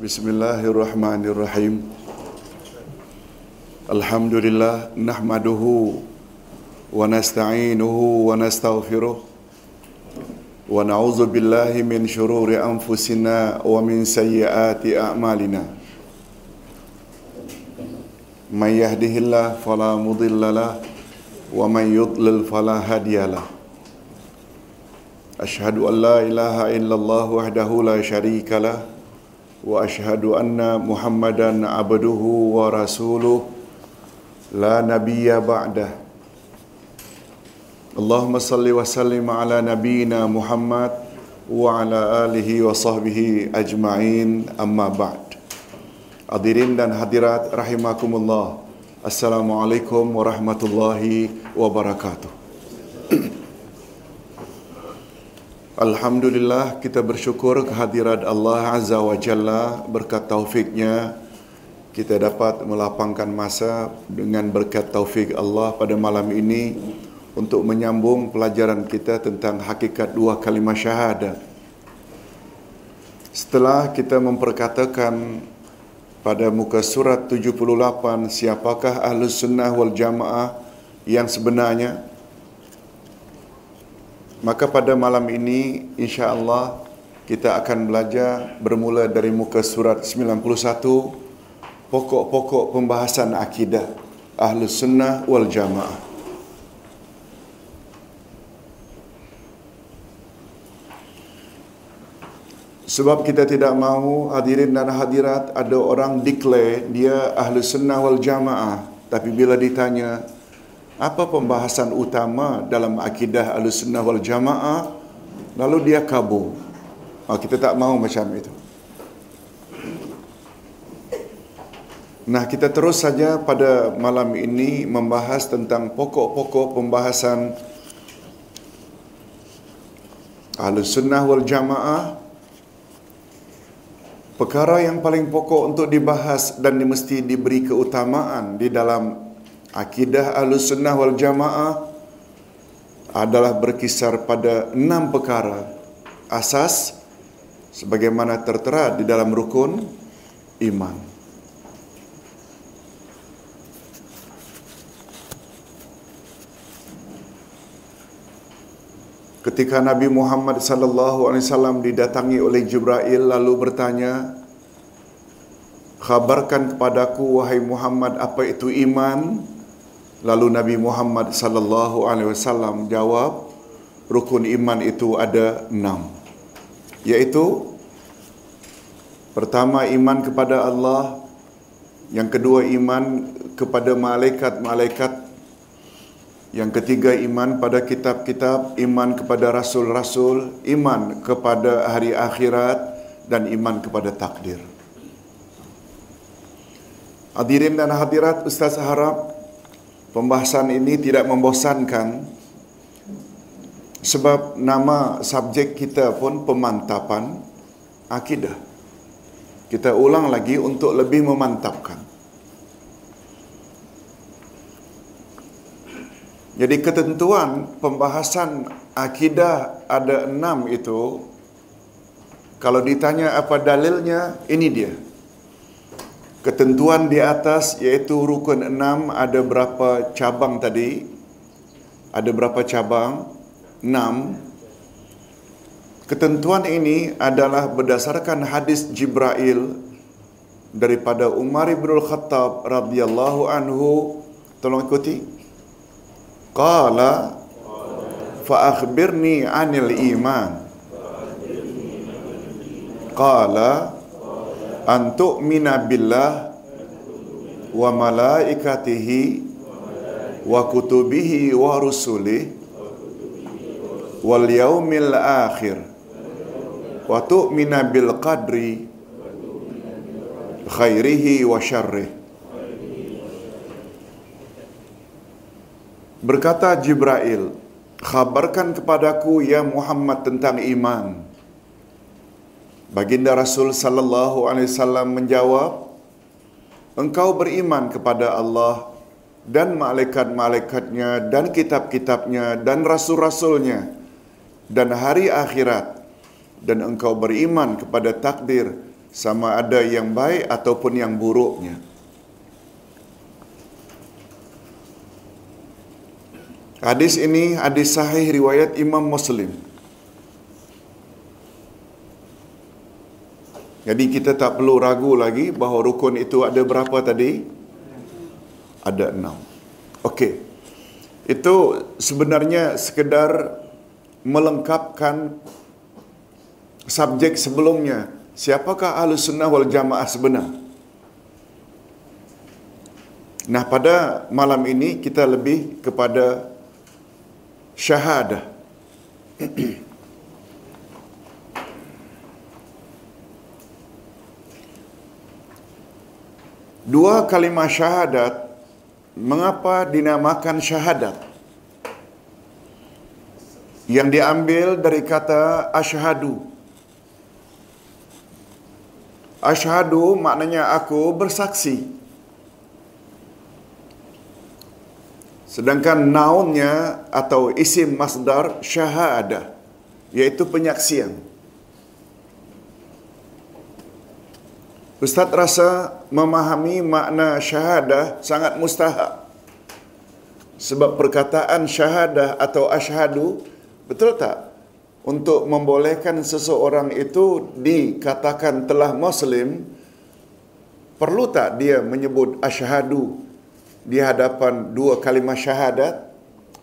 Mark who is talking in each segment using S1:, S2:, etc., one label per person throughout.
S1: Bismillahirrahmanirrahim. Alhamdulillah nahmaduhu wa nasta'inuhu wa nastaghfiruh wa na'udzu billahi min shururi anfusina wa min sayyiati a'malina. Man yahdihillah fala mudilla lah wa man yudlil fala hadiya lah. Ashhadu an la ilaha illallah wahdahu la syarika lah wa ashhadu anna Muhammadan abduhu wa rasuluh la nabiyya ba'dah. Allahumma salli wa sallim ala nabiyyina Muhammad wa ala alihi wa sahbihi ajma'in amma ba'd. Hadirin dan hadirat rahimakumullah. Assalamualaikum warahmatullahi wabarakatuh. Alhamdulillah kita bersyukur kehadirat Allah Azza wa Jalla berkat taufiknya kita dapat melapangkan masa dengan berkat taufik Allah pada malam ini untuk menyambung pelajaran kita tentang hakikat dua kalimah syahadat. Setelah kita memperkatakan pada muka surat 78 siapakah Ahlus Sunnah wal Jamaah yang sebenarnya Maka pada malam ini insya-Allah kita akan belajar bermula dari muka surat 91 pokok-pokok pembahasan akidah Ahlus Sunnah wal Jamaah. Sebab kita tidak mahu hadirin dan hadirat ada orang declare dia Ahlus Sunnah wal Jamaah tapi bila ditanya apa pembahasan utama dalam akidah Ahlussunnah wal Jamaah lalu dia kabur. Oh, kita tak mahu macam itu. Nah, kita terus saja pada malam ini membahas tentang pokok-pokok pembahasan Ahlussunnah wal Jamaah. Perkara yang paling pokok untuk dibahas dan mesti diberi keutamaan di dalam akidah Ahlussunnah wal Jamaah adalah berkisar pada enam perkara asas sebagaimana tertera di dalam rukun iman. Ketika Nabi Muhammad sallallahu alaihi wasallam didatangi oleh Jibril lalu bertanya, "Khabarkan kepadaku wahai Muhammad apa itu iman?" Lalu Nabi Muhammad sallallahu alaihi wasallam jawab, rukun iman itu ada enam. Yaitu pertama iman kepada Allah, yang kedua iman kepada malaikat-malaikat, yang ketiga iman pada kitab-kitab, iman kepada rasul-rasul, iman kepada hari akhirat. Dan iman kepada takdir. Hadirin dan hadirat, Ustaz harap pembahasan ini tidak membosankan sebab nama subjek kita pun pemantapan akidah. Kita ulang lagi untuk lebih memantapkan. Jadi ketentuan pembahasan akidah ada enam itu kalau ditanya apa dalilnya ini dia. Ketentuan di atas iaitu rukun enam ada berapa cabang tadi? Ada berapa cabang? Enam. Ketentuan ini adalah berdasarkan hadis Jibril daripada Umar bin Khattab radhiyallahu anhu. Tolong ikuti. Qala fa akhbirni 'anil iman. Qala an tu'mina billah wa malaikatihi wa kutubihi wa rusulih wal yaumil akhir wa tu'mina bil qadri khairihi wa syarrih Berkata Jibril, khabarkan kepadaku ya Muhammad tentang iman. Baginda Rasul sallallahu alaihi wasallam menjawab, engkau beriman kepada Allah dan malaikat-malaikatnya dan kitab-kitabnya dan rasul-rasulnya dan hari akhirat dan engkau beriman kepada takdir sama ada yang baik ataupun yang buruknya. Hadis ini hadis sahih riwayat Imam Muslim. Jadi kita tak perlu ragu lagi bahawa rukun itu ada berapa tadi? Ada enam. Okey. Itu sebenarnya sekedar melengkapkan subjek sebelumnya. Siapakah ahli sunnah wal jamaah sebenar? Nah pada malam ini kita lebih kepada syahadah. Dua kalimah syahadat mengapa dinamakan syahadat? Yang diambil dari kata asyhadu. Asyhadu maknanya aku bersaksi. Sedangkan naunnya atau isim masdar syahadah iaitu penyaksian. Ustaz rasa memahami makna syahadah sangat mustahak. Sebab perkataan syahadah atau asyhadu betul tak? Untuk membolehkan seseorang itu dikatakan telah muslim perlu tak dia menyebut asyhadu di hadapan dua kalimah syahadat?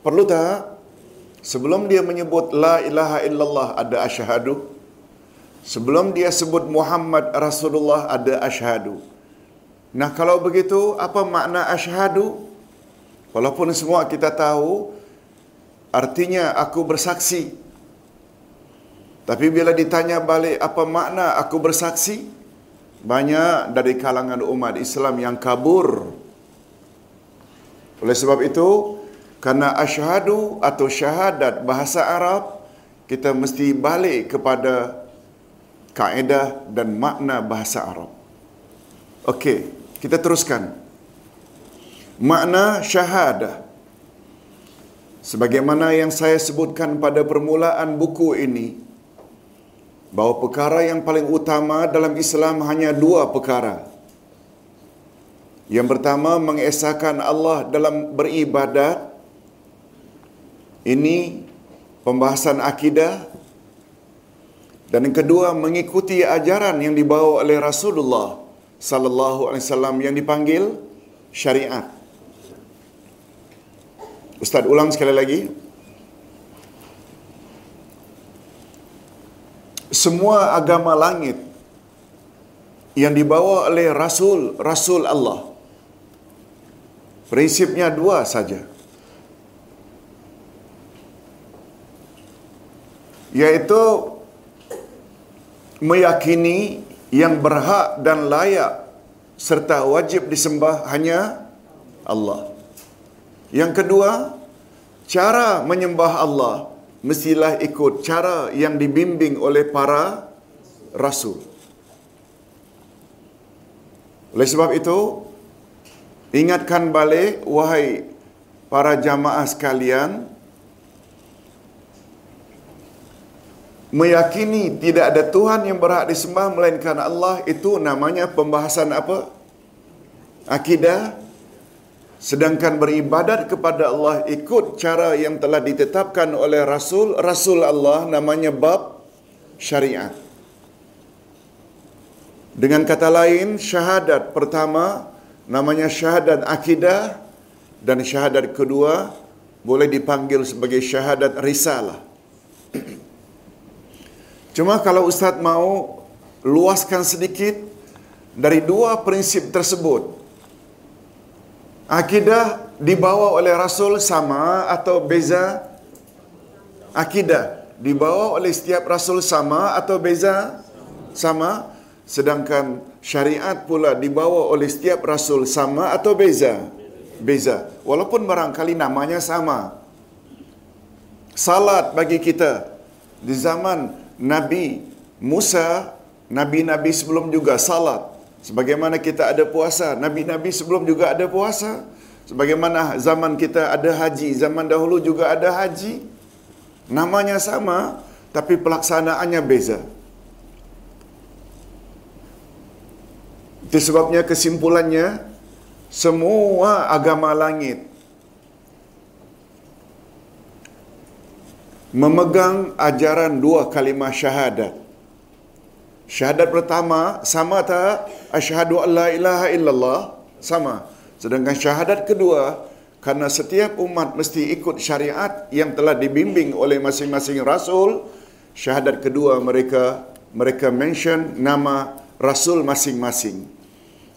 S1: Perlu tak? Sebelum dia menyebut la ilaha illallah ada asyhadu. Sebelum dia sebut Muhammad Rasulullah ada asyhadu. Nah kalau begitu apa makna asyhadu? Walaupun semua kita tahu artinya aku bersaksi. Tapi bila ditanya balik apa makna aku bersaksi? Banyak dari kalangan umat Islam yang kabur. Oleh sebab itu, karena asyhadu atau syahadat bahasa Arab, kita mesti balik kepada kaedah dan makna bahasa Arab. Okey, kita teruskan. Makna syahadah. Sebagaimana yang saya sebutkan pada permulaan buku ini, bahawa perkara yang paling utama dalam Islam hanya dua perkara. Yang pertama, mengesahkan Allah dalam beribadat. Ini pembahasan akidah dan yang kedua mengikuti ajaran yang dibawa oleh Rasulullah sallallahu alaihi wasallam yang dipanggil syariat. Ustaz ulang sekali lagi. Semua agama langit yang dibawa oleh Rasul, Rasul Allah. Prinsipnya dua saja. Yaitu meyakini yang berhak dan layak serta wajib disembah hanya Allah. Yang kedua, cara menyembah Allah mestilah ikut cara yang dibimbing oleh para rasul. Oleh sebab itu, ingatkan balik wahai para jamaah sekalian, meyakini tidak ada Tuhan yang berhak disembah melainkan Allah itu namanya pembahasan apa? Akidah. Sedangkan beribadat kepada Allah ikut cara yang telah ditetapkan oleh Rasul, Rasul Allah namanya bab syariat. Dengan kata lain, syahadat pertama namanya syahadat akidah dan syahadat kedua boleh dipanggil sebagai syahadat risalah. Cuma kalau Ustaz mau luaskan sedikit dari dua prinsip tersebut. Akidah dibawa oleh Rasul sama atau beza? Akidah dibawa oleh setiap Rasul sama atau beza? Sama. Sedangkan syariat pula dibawa oleh setiap Rasul sama atau beza? Beza. Walaupun barangkali namanya sama. Salat bagi kita di zaman Nabi Musa, Nabi-Nabi sebelum juga salat. Sebagaimana kita ada puasa, Nabi-Nabi sebelum juga ada puasa. Sebagaimana zaman kita ada haji, zaman dahulu juga ada haji. Namanya sama, tapi pelaksanaannya beza. Itu sebabnya kesimpulannya semua agama langit memegang ajaran dua kalimah syahadat. Syahadat pertama sama tak asyhadu alla ilaha illallah sama. Sedangkan syahadat kedua karena setiap umat mesti ikut syariat yang telah dibimbing oleh masing-masing rasul, syahadat kedua mereka mereka mention nama rasul masing-masing.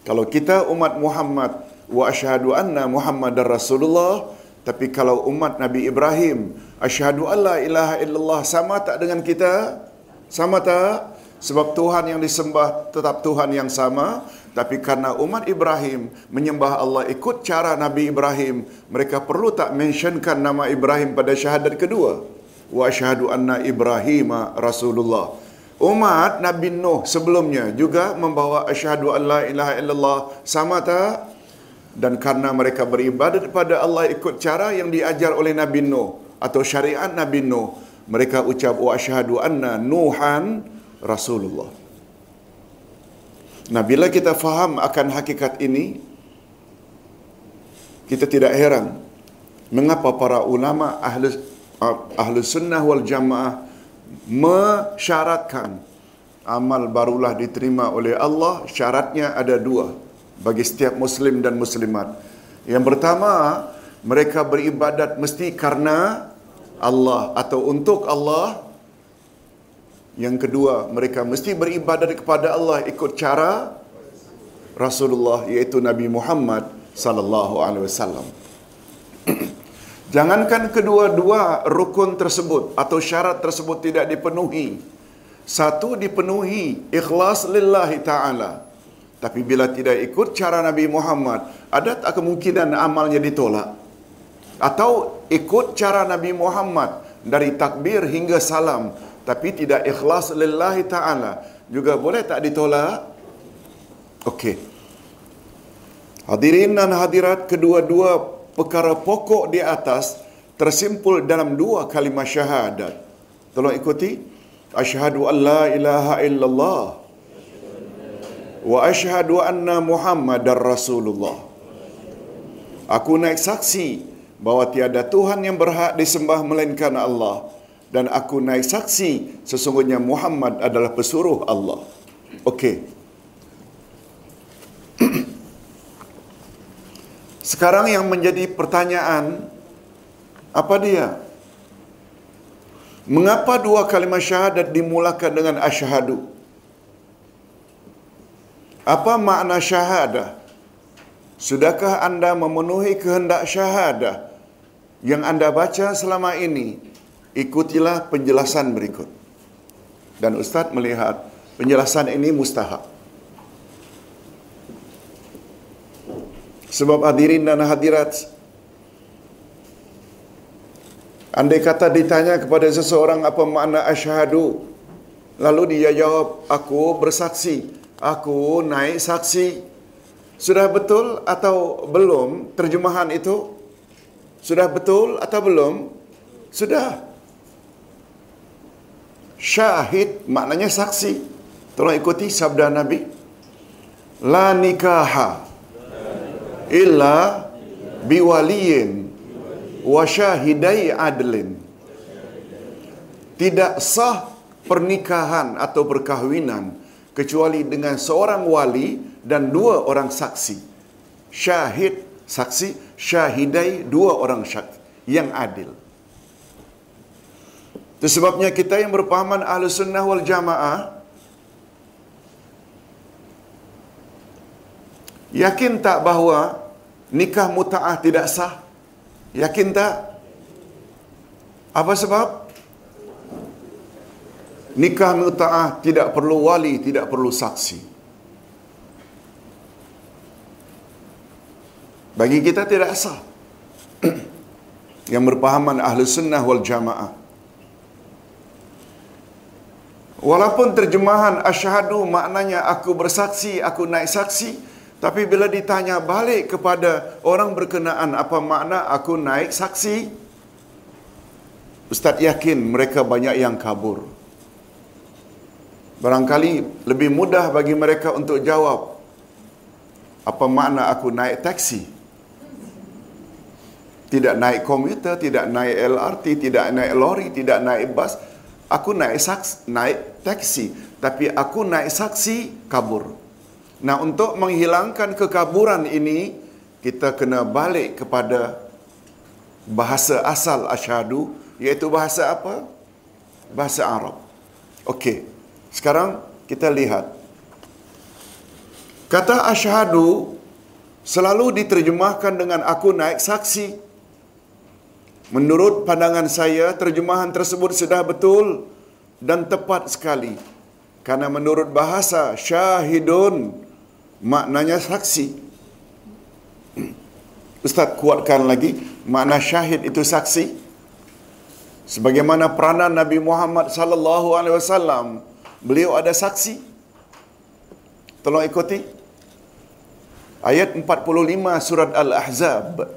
S1: Kalau kita umat Muhammad wa asyhadu anna Muhammadar Rasulullah, tapi kalau umat Nabi Ibrahim, asyhadu alla ilaha illallah sama tak dengan kita? Sama tak? Sebab Tuhan yang disembah tetap Tuhan yang sama, tapi karena umat Ibrahim menyembah Allah ikut cara Nabi Ibrahim, mereka perlu tak mentionkan nama Ibrahim pada syahadat kedua. Wa asyhadu anna Ibrahim Rasulullah. Umat Nabi Nuh sebelumnya juga membawa asyhadu alla ilaha illallah sama tak? Dan karena mereka beribadat kepada Allah ikut cara yang diajar oleh Nabi Nuh atau syariat Nabi Nuh, mereka ucap wa asyhadu anna Nuhan Rasulullah. Nah, bila kita faham akan hakikat ini, kita tidak heran mengapa para ulama ahli ahli sunnah wal jamaah mensyaratkan amal barulah diterima oleh Allah syaratnya ada dua bagi setiap muslim dan muslimat yang pertama mereka beribadat mesti karena Allah atau untuk Allah yang kedua mereka mesti beribadat kepada Allah ikut cara Rasulullah iaitu Nabi Muhammad sallallahu alaihi wasallam Jangankan kedua-dua rukun tersebut atau syarat tersebut tidak dipenuhi. Satu dipenuhi ikhlas lillahi ta'ala. Tapi bila tidak ikut cara Nabi Muhammad, ada tak kemungkinan amalnya ditolak? Atau ikut cara Nabi Muhammad dari takbir hingga salam, tapi tidak ikhlas lillahi ta'ala, juga boleh tak ditolak? Okey. Hadirin dan hadirat kedua-dua perkara pokok di atas tersimpul dalam dua kalimah syahadat. Tolong ikuti. Asyhadu an la ilaha illallah wa asyhadu anna Muhammadar Rasulullah. Aku naik saksi bahawa tiada Tuhan yang berhak disembah melainkan Allah dan aku naik saksi sesungguhnya Muhammad adalah pesuruh Allah. Okey. Sekarang yang menjadi pertanyaan apa dia? Mengapa dua kalimat syahadat dimulakan dengan asyhadu? Apa makna syahadah? Sudahkah anda memenuhi kehendak syahadah yang anda baca selama ini? Ikutilah penjelasan berikut. Dan Ustaz melihat penjelasan ini mustahak. Sebab hadirin dan hadirat Andai kata ditanya kepada seseorang apa makna asyhadu Lalu dia jawab aku bersaksi Aku naik saksi. Sudah betul atau belum terjemahan itu? Sudah betul atau belum? Sudah. Syahid maknanya saksi. Tolong ikuti sabda Nabi. La nikaha illa biwaliyin wa syahidai adlin. Tidak sah pernikahan atau perkahwinan kecuali dengan seorang wali dan dua orang saksi syahid saksi syahidai dua orang saksi yang adil itu sebabnya kita yang berpahaman ahlu sunnah wal jamaah Yakin tak bahawa nikah muta'ah tidak sah? Yakin tak? Apa sebab? Nikah muta'ah tidak perlu wali, tidak perlu saksi. Bagi kita tidak sah. Yang berpahaman ahli sunnah wal jamaah. Walaupun terjemahan asyhadu maknanya aku bersaksi, aku naik saksi, tapi bila ditanya balik kepada orang berkenaan apa makna aku naik saksi, Ustaz yakin mereka banyak yang kabur. Barangkali lebih mudah bagi mereka untuk jawab. Apa makna aku naik taksi? Tidak naik komuter, tidak naik LRT, tidak naik lori, tidak naik bas. Aku naik saks, naik taksi. Tapi aku naik saksi kabur. Nah untuk menghilangkan kekaburan ini, kita kena balik kepada bahasa asal asyhadu, iaitu bahasa apa? Bahasa Arab. Okey. Sekarang kita lihat. Kata asyhadu selalu diterjemahkan dengan aku naik saksi. Menurut pandangan saya, terjemahan tersebut sudah betul dan tepat sekali. Karena menurut bahasa syahidun maknanya saksi. Ustaz kuatkan lagi makna syahid itu saksi. Sebagaimana peranan Nabi Muhammad sallallahu alaihi wasallam, beliau ada saksi. Tolong ikuti. Ayat 45 surat Al-Ahzab.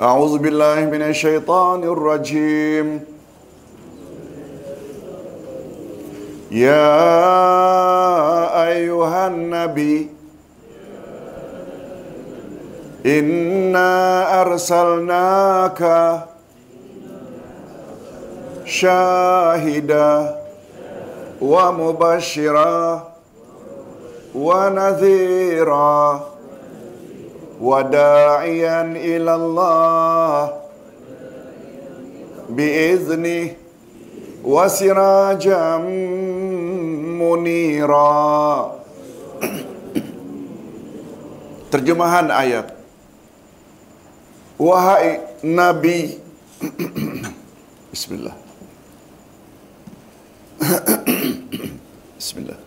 S1: A'udzu billahi minasyaitonir rajim. Ya ayuhan nabi Inna arsalnaka syahida wa da'iyan ila Allah biiznih wa sirajan munira Terjemahan ayat Wahai Nabi Bismillah Bismillah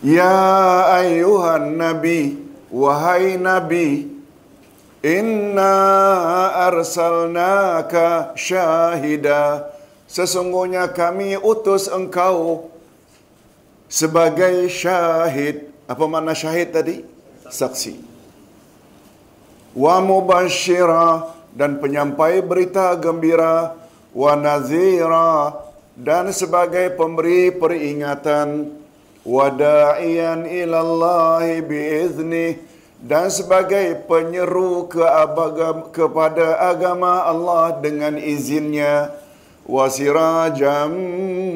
S1: Ya ayuhan Nabi Wahai Nabi Inna arsalnaka syahida Sesungguhnya kami utus engkau sebagai syahid. Apa makna syahid tadi? Saksi. Wa mubashira dan penyampai berita gembira wa nazira dan sebagai pemberi peringatan wa da'iyan ilallahi biiznih dan sebagai penyeru ke abagam, kepada agama Allah dengan izinnya wasirajam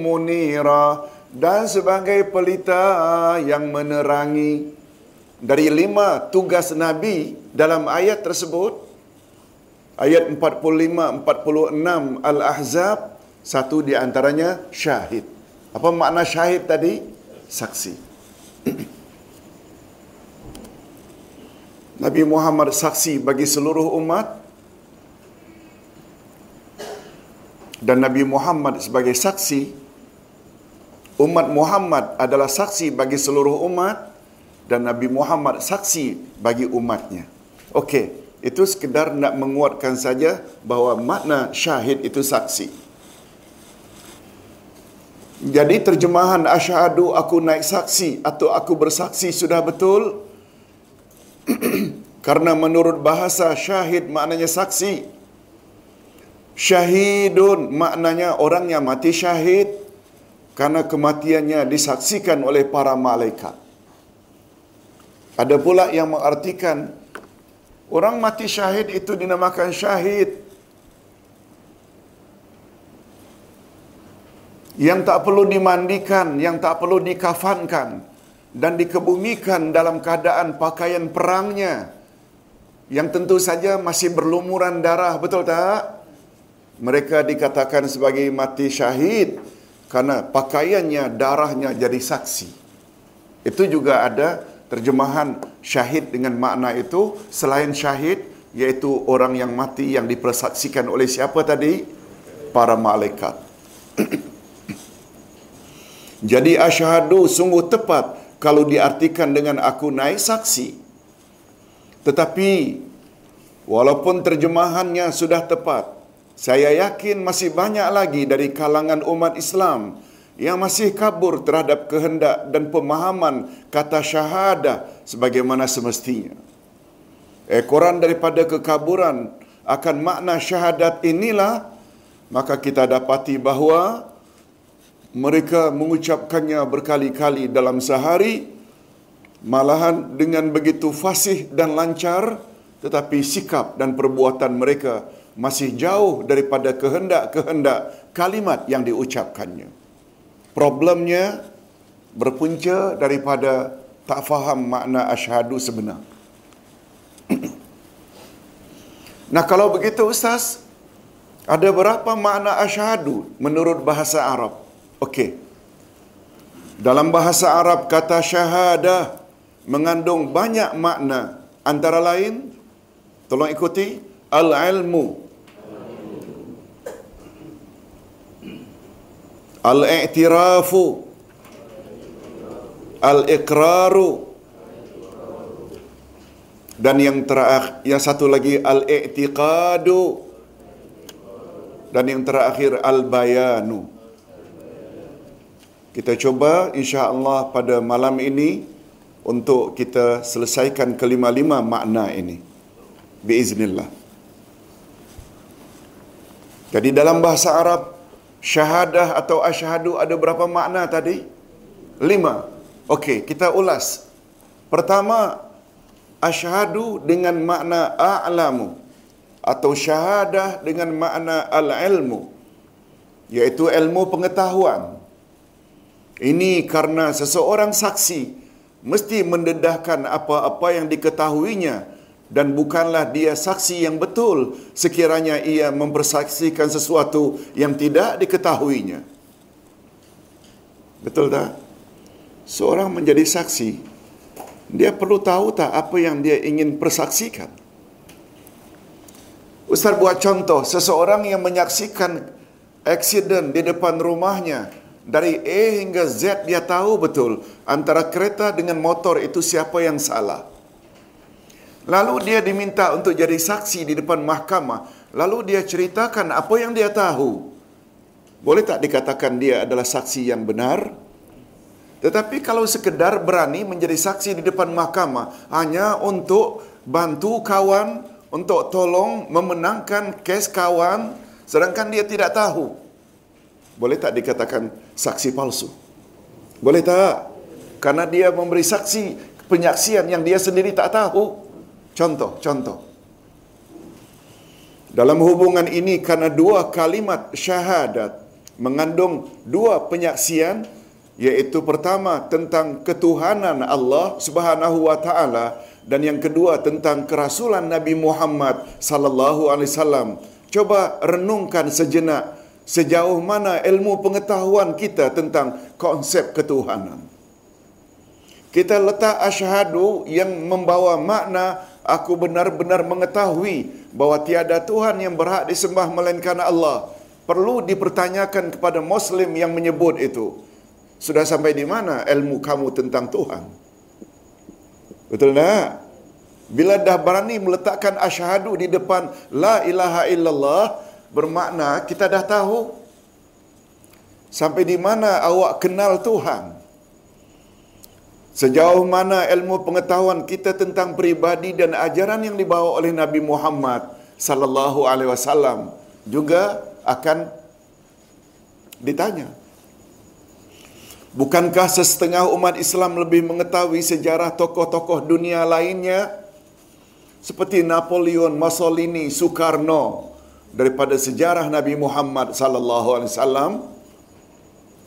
S1: munira dan sebagai pelita yang menerangi. Dari lima tugas Nabi dalam ayat tersebut ayat 45-46 Al-Ahzab satu di antaranya syahid apa makna syahid tadi? saksi Nabi Muhammad saksi bagi seluruh umat dan Nabi Muhammad sebagai saksi umat Muhammad adalah saksi bagi seluruh umat dan Nabi Muhammad saksi bagi umatnya. Okey, itu sekedar nak menguatkan saja bahawa makna syahid itu saksi. Jadi terjemahan asyhadu aku naik saksi atau aku bersaksi sudah betul karena menurut bahasa syahid maknanya saksi. Syahidun maknanya orang yang mati syahid karena kematiannya disaksikan oleh para malaikat. Ada pula yang mengartikan orang mati syahid itu dinamakan syahid yang tak perlu dimandikan, yang tak perlu dikafankan dan dikebumikan dalam keadaan pakaian perangnya yang tentu saja masih berlumuran darah, betul tak? Mereka dikatakan sebagai mati syahid karena pakaiannya, darahnya jadi saksi. Itu juga ada terjemahan syahid dengan makna itu selain syahid yaitu orang yang mati yang dipersaksikan oleh siapa tadi? Para malaikat. Jadi asyhadu sungguh tepat kalau diartikan dengan aku naik saksi. Tetapi walaupun terjemahannya sudah tepat, saya yakin masih banyak lagi dari kalangan umat Islam yang masih kabur terhadap kehendak dan pemahaman kata syahadah sebagaimana semestinya. Ekoran daripada kekaburan akan makna syahadat inilah maka kita dapati bahawa mereka mengucapkannya berkali-kali dalam sehari malahan dengan begitu fasih dan lancar tetapi sikap dan perbuatan mereka masih jauh daripada kehendak-kehendak kalimat yang diucapkannya. Problemnya berpunca daripada tak faham makna asyhadu sebenar. nah kalau begitu Ustaz, ada berapa makna asyhadu menurut bahasa Arab? Okey. Dalam bahasa Arab kata syahadah mengandung banyak makna antara lain tolong ikuti al-ilmu al-i'tirafu. Al-iqraru. Dan yang terakhir yang satu lagi al-i'tiqadu. Dan yang terakhir al-bayanu. Kita coba insya-Allah pada malam ini untuk kita selesaikan kelima-lima makna ini. Biiznillah. Jadi dalam bahasa Arab syahadah atau asyhadu ada berapa makna tadi lima Okey, kita ulas. Pertama, asyhadu dengan makna a'lamu atau syahadah dengan makna al-ilmu iaitu ilmu pengetahuan. Ini karena seseorang saksi mesti mendedahkan apa-apa yang diketahuinya dan bukanlah dia saksi yang betul sekiranya ia mempersaksikan sesuatu yang tidak diketahuinya. Betul tak? seorang menjadi saksi, dia perlu tahu tak apa yang dia ingin persaksikan. Ustaz buat contoh, seseorang yang menyaksikan aksiden di depan rumahnya, dari A hingga Z dia tahu betul antara kereta dengan motor itu siapa yang salah. Lalu dia diminta untuk jadi saksi di depan mahkamah. Lalu dia ceritakan apa yang dia tahu. Boleh tak dikatakan dia adalah saksi yang benar? Tetapi kalau sekedar berani menjadi saksi di depan mahkamah hanya untuk bantu kawan, untuk tolong memenangkan kes kawan sedangkan dia tidak tahu. Boleh tak dikatakan saksi palsu? Boleh tak? Karena dia memberi saksi penyaksian yang dia sendiri tak tahu. Contoh, contoh. Dalam hubungan ini karena dua kalimat syahadat mengandung dua penyaksian yaitu pertama tentang ketuhanan Allah Subhanahu wa taala dan yang kedua tentang kerasulan Nabi Muhammad sallallahu alaihi wasallam. Coba renungkan sejenak sejauh mana ilmu pengetahuan kita tentang konsep ketuhanan. Kita letak asyhadu yang membawa makna aku benar-benar mengetahui bahawa tiada Tuhan yang berhak disembah melainkan Allah. Perlu dipertanyakan kepada muslim yang menyebut itu. Sudah sampai di mana ilmu kamu tentang Tuhan? Betul tak? Bila dah berani meletakkan asyhadu di depan la ilaha illallah bermakna kita dah tahu sampai di mana awak kenal Tuhan. Sejauh mana ilmu pengetahuan kita tentang peribadi dan ajaran yang dibawa oleh Nabi Muhammad sallallahu alaihi wasallam juga akan ditanya. Bukankah sesetengah umat Islam lebih mengetahui sejarah tokoh-tokoh dunia lainnya seperti Napoleon, Mussolini, Soekarno daripada sejarah Nabi Muhammad sallallahu alaihi wasallam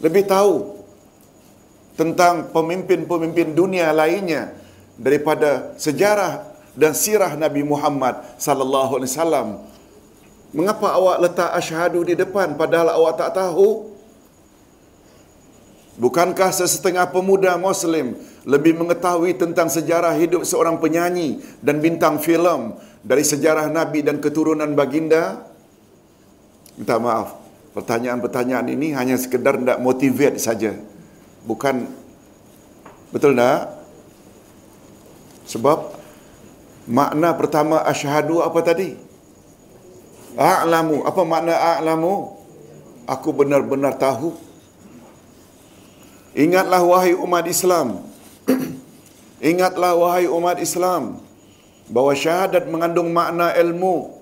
S1: lebih tahu tentang pemimpin-pemimpin dunia lainnya daripada sejarah dan sirah Nabi Muhammad sallallahu alaihi wasallam. Mengapa awak letak asyhadu di depan padahal awak tak tahu? Bukankah sesetengah pemuda Muslim lebih mengetahui tentang sejarah hidup seorang penyanyi dan bintang filem dari sejarah Nabi dan keturunan baginda? Minta maaf, pertanyaan-pertanyaan ini hanya sekedar tidak motivate saja. Bukan, betul tak? Sebab makna pertama asyhadu apa tadi? A'lamu. Apa makna a'lamu? Aku benar-benar tahu Ingatlah wahai umat Islam. Ingatlah wahai umat Islam bahawa syahadat mengandung makna ilmu.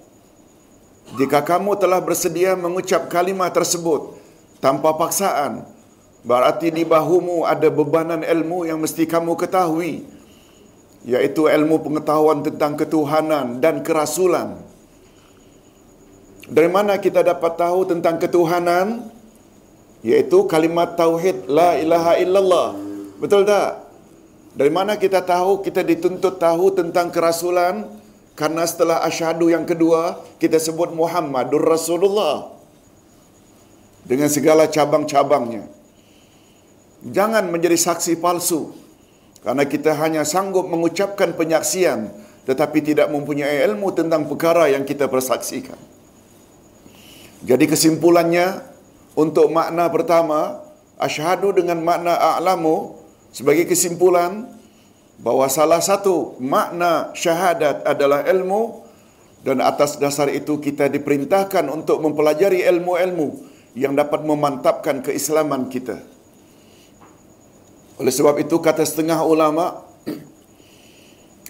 S1: Jika kamu telah bersedia mengucap kalimah tersebut tanpa paksaan, Berarti di bahumu ada bebanan ilmu yang mesti kamu ketahui. Iaitu ilmu pengetahuan tentang ketuhanan dan kerasulan. Dari mana kita dapat tahu tentang ketuhanan? Iaitu kalimat tauhid la ilaha illallah. Betul tak? Dari mana kita tahu kita dituntut tahu tentang kerasulan? Karena setelah asyhadu yang kedua kita sebut Muhammadur Rasulullah. Dengan segala cabang-cabangnya. Jangan menjadi saksi palsu. Karena kita hanya sanggup mengucapkan penyaksian tetapi tidak mempunyai ilmu tentang perkara yang kita persaksikan. Jadi kesimpulannya untuk makna pertama, asyhadu dengan makna a'lamu sebagai kesimpulan bahawa salah satu makna syahadat adalah ilmu dan atas dasar itu kita diperintahkan untuk mempelajari ilmu-ilmu yang dapat memantapkan keislaman kita. Oleh sebab itu kata setengah ulama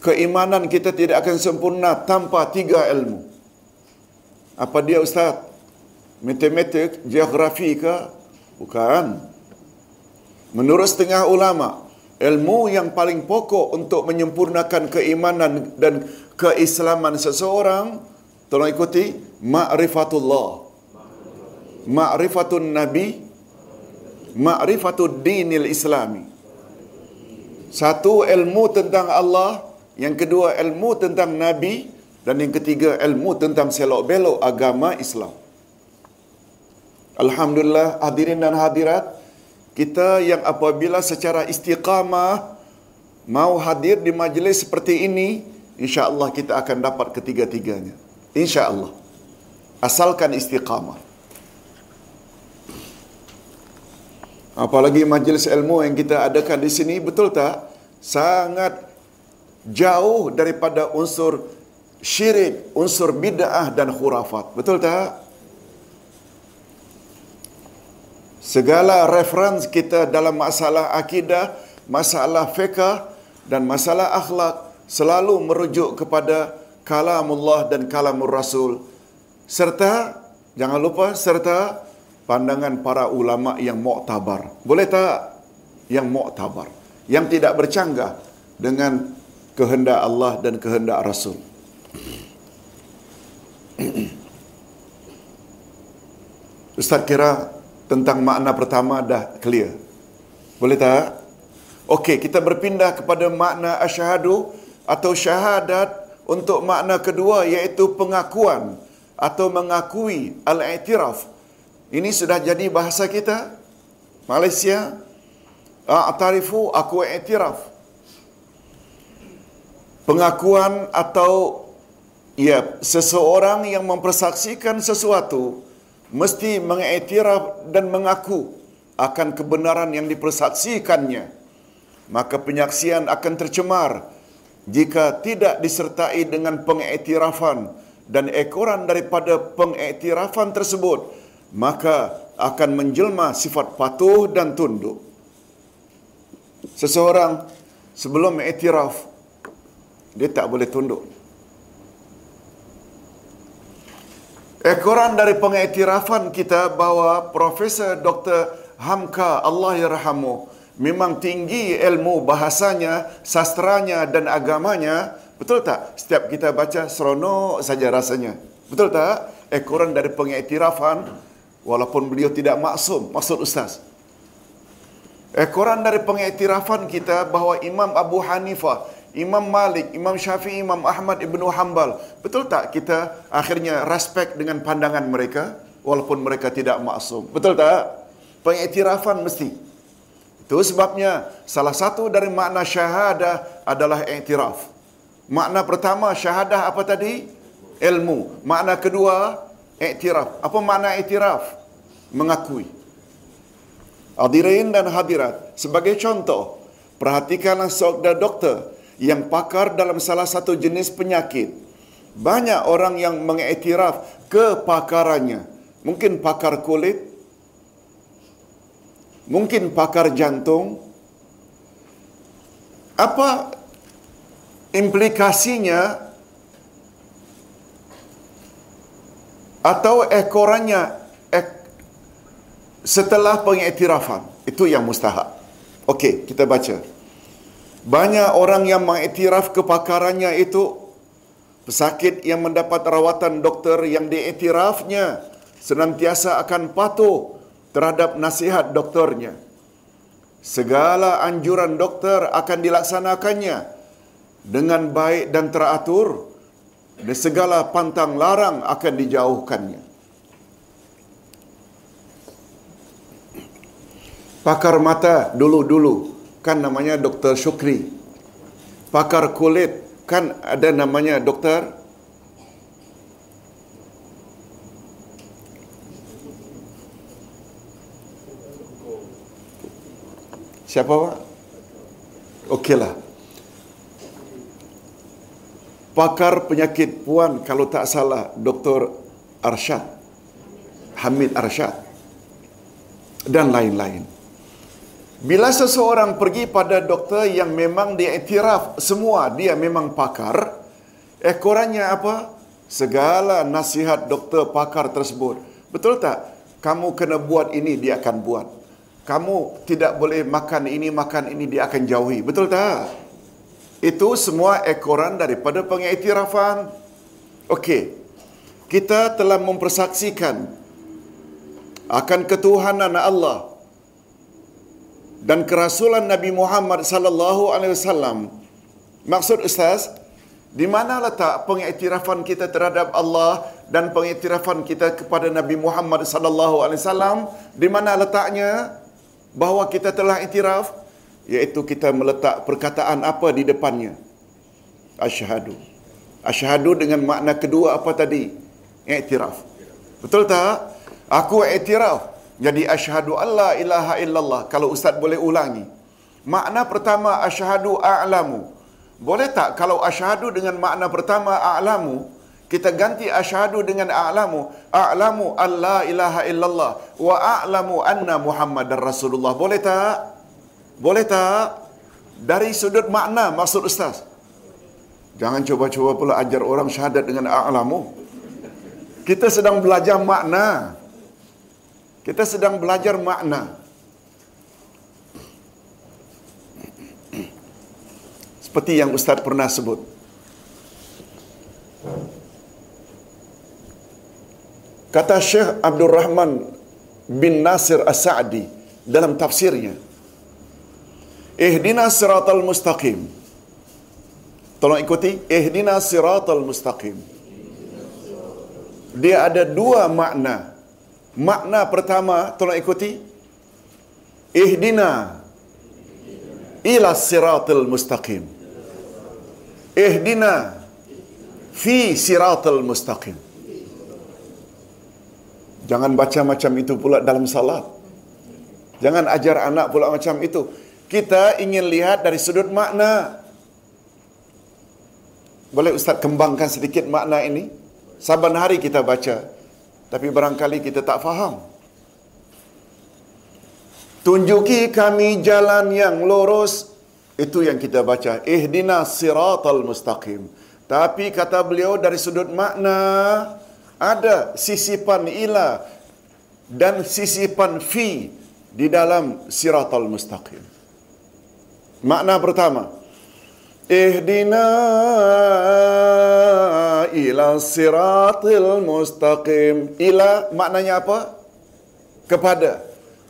S1: keimanan kita tidak akan sempurna tanpa tiga ilmu. Apa dia ustaz? Matematik, geografi ke? Bukan. Menurut setengah ulama, ilmu yang paling pokok untuk menyempurnakan keimanan dan keislaman seseorang, tolong ikuti, ma'rifatullah. Ma'rifatun nabi, ma'rifatud dinil islami. Satu ilmu tentang Allah, yang kedua ilmu tentang nabi dan yang ketiga ilmu tentang selok belok agama Islam. Alhamdulillah hadirin dan hadirat, kita yang apabila secara istiqamah mau hadir di majlis seperti ini, insya-Allah kita akan dapat ketiga-tiganya. Insya-Allah. Asalkan istiqamah. Apalagi majlis ilmu yang kita adakan di sini, betul tak? Sangat jauh daripada unsur syirik, unsur bid'ah dan khurafat. Betul tak? Segala referens kita dalam masalah akidah, masalah fiqah dan masalah akhlak selalu merujuk kepada kalamullah dan kalamur rasul. Serta, jangan lupa, serta pandangan para ulama yang muktabar. Boleh tak? Yang muktabar. Yang tidak bercanggah dengan kehendak Allah dan kehendak Rasul. Ustaz kira tentang makna pertama dah clear. Boleh tak? Okey, kita berpindah kepada makna asyhadu atau syahadat untuk makna kedua iaitu pengakuan atau mengakui al-i'tiraf. Ini sudah jadi bahasa kita. Malaysia a'tarifu aku i'tiraf. Pengakuan atau ya seseorang yang mempersaksikan sesuatu mesti mengiktiraf dan mengaku akan kebenaran yang dipersaksikannya. Maka penyaksian akan tercemar jika tidak disertai dengan pengiktirafan dan ekoran daripada pengiktirafan tersebut, maka akan menjelma sifat patuh dan tunduk. Seseorang sebelum mengiktiraf, dia tak boleh tunduk. Ekoran dari pengiktirafan kita bahawa Profesor Dr. Hamka Allah Yarhamu memang tinggi ilmu bahasanya, sastranya dan agamanya. Betul tak? Setiap kita baca seronok saja rasanya. Betul tak? Ekoran dari pengiktirafan walaupun beliau tidak maksum, maksud ustaz. Ekoran dari pengiktirafan kita bahawa Imam Abu Hanifah Imam Malik, Imam Syafi'i, Imam Ahmad Ibn Hanbal. Betul tak kita akhirnya respect dengan pandangan mereka walaupun mereka tidak maksum? Betul tak? Pengiktirafan mesti. Itu sebabnya salah satu dari makna syahadah adalah iktiraf. Makna pertama syahadah apa tadi? Ilmu. Makna kedua iktiraf. Apa makna iktiraf? Mengakui. Hadirin dan hadirat, sebagai contoh, perhatikanlah saudara doktor yang pakar dalam salah satu jenis penyakit. Banyak orang yang mengiktiraf kepakarannya. Mungkin pakar kulit, mungkin pakar jantung. Apa implikasinya atau ekorannya ek, setelah pengiktirafan? Itu yang mustahak. Okey, kita baca. Banyak orang yang mengiktiraf kepakarannya itu pesakit yang mendapat rawatan doktor yang diiktirafnya senantiasa akan patuh terhadap nasihat doktornya. Segala anjuran doktor akan dilaksanakannya dengan baik dan teratur dan segala pantang larang akan dijauhkannya. Pakar mata dulu-dulu kan namanya Dr. Syukri. Pakar kulit kan ada namanya Dr. Siapa Pak? Okeylah. Pakar penyakit puan kalau tak salah Dr. Arsyad. Hamid Arsyad. Dan lain-lain. Bila seseorang pergi pada doktor yang memang dia iktiraf semua dia memang pakar, ekorannya apa? Segala nasihat doktor pakar tersebut. Betul tak? Kamu kena buat ini, dia akan buat. Kamu tidak boleh makan ini, makan ini, dia akan jauhi. Betul tak? Itu semua ekoran daripada pengiktirafan. Okey. Kita telah mempersaksikan akan ketuhanan Allah dan kerasulan Nabi Muhammad sallallahu alaihi wasallam. Maksud ustaz, di mana letak pengiktirafan kita terhadap Allah dan pengiktirafan kita kepada Nabi Muhammad sallallahu alaihi wasallam? Di mana letaknya bahawa kita telah iktiraf? Yaitu kita meletak perkataan apa di depannya? Asyhadu. Asyhadu dengan makna kedua apa tadi? Iktiraf. Betul tak? Aku iktiraf jadi asyhadu alla ilaha illallah. Kalau ustaz boleh ulangi. Makna pertama asyhadu a'lamu. Boleh tak kalau asyhadu dengan makna pertama a'lamu, kita ganti asyhadu dengan a'lamu, a'lamu alla ilaha illallah wa a'lamu anna muhammadar rasulullah. Boleh tak? Boleh tak? Dari sudut makna maksud ustaz. Jangan cuba-cuba pula ajar orang syahadat dengan a'lamu. Kita sedang belajar makna. Kita sedang belajar makna. Seperti yang Ustaz pernah sebut. Kata Syekh Abdul Rahman bin Nasir As-Sa'di dalam tafsirnya. Ihdina siratal mustaqim. Tolong ikuti. Ihdina siratal mustaqim. Dia ada dua makna. Makna pertama, tolong ikuti. Ihdina ila siratal mustaqim. Ihdina fi siratal mustaqim. Jangan baca macam itu pula dalam salat. Jangan ajar anak pula macam itu. Kita ingin lihat dari sudut makna. Boleh Ustaz kembangkan sedikit makna ini? Saban hari kita baca. Tapi barangkali kita tak faham. Tunjuki kami jalan yang lurus. Itu yang kita baca. Ihdina siratal mustaqim. Tapi kata beliau dari sudut makna, ada sisipan ila dan sisipan fi di dalam siratal mustaqim. Makna pertama, Ihdina ila siratil mustaqim. Ila maknanya apa? Kepada.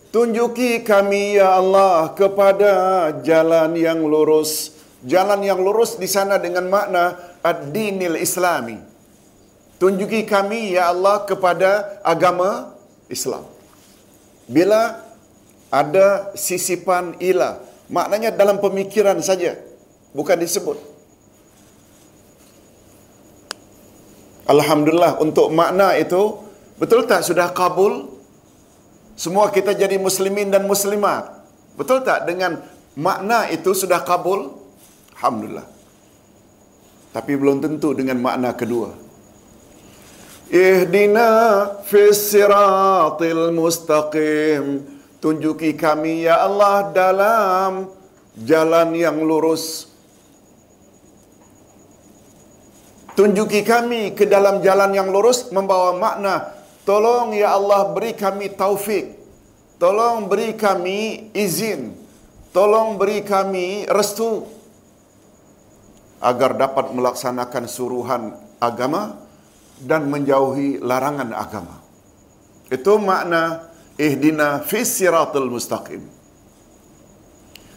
S1: Tunjuki kami ya Allah kepada jalan yang lurus. Jalan yang lurus di sana dengan makna ad-dinil islami. Tunjuki kami ya Allah kepada agama Islam. Bila ada sisipan ila, maknanya dalam pemikiran saja, bukan disebut. Alhamdulillah untuk makna itu betul tak sudah kabul? Semua kita jadi muslimin dan muslimat. Betul tak dengan makna itu sudah kabul? Alhamdulillah. Tapi belum tentu dengan makna kedua. Ihdina fis siratil mustaqim. Tunjuki kami ya Allah dalam jalan yang lurus. Tunjuki kami ke dalam jalan yang lurus membawa makna tolong ya Allah beri kami taufik tolong beri kami izin, tolong beri kami restu agar dapat melaksanakan suruhan agama dan menjauhi larangan agama. Itu makna ihdina fis siratal mustaqim.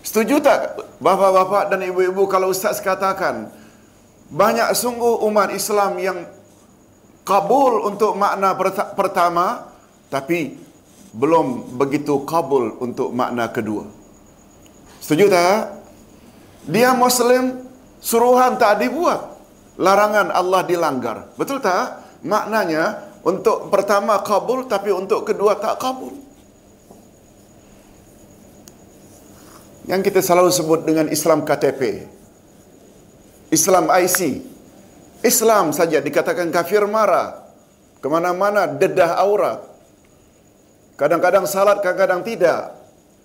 S1: Setuju tak bapa-bapa dan ibu-ibu kalau ustaz katakan banyak sungguh umat Islam yang kabul untuk makna pertama tapi belum begitu kabul untuk makna kedua. Setuju tak? Dia Muslim, suruhan tak dibuat. Larangan Allah dilanggar. Betul tak? Maknanya untuk pertama kabul tapi untuk kedua tak kabul. Yang kita selalu sebut dengan Islam KTP. Islam IC. Islam saja dikatakan kafir marah. Kemana-mana dedah aura. Kadang-kadang salat, kadang-kadang tidak.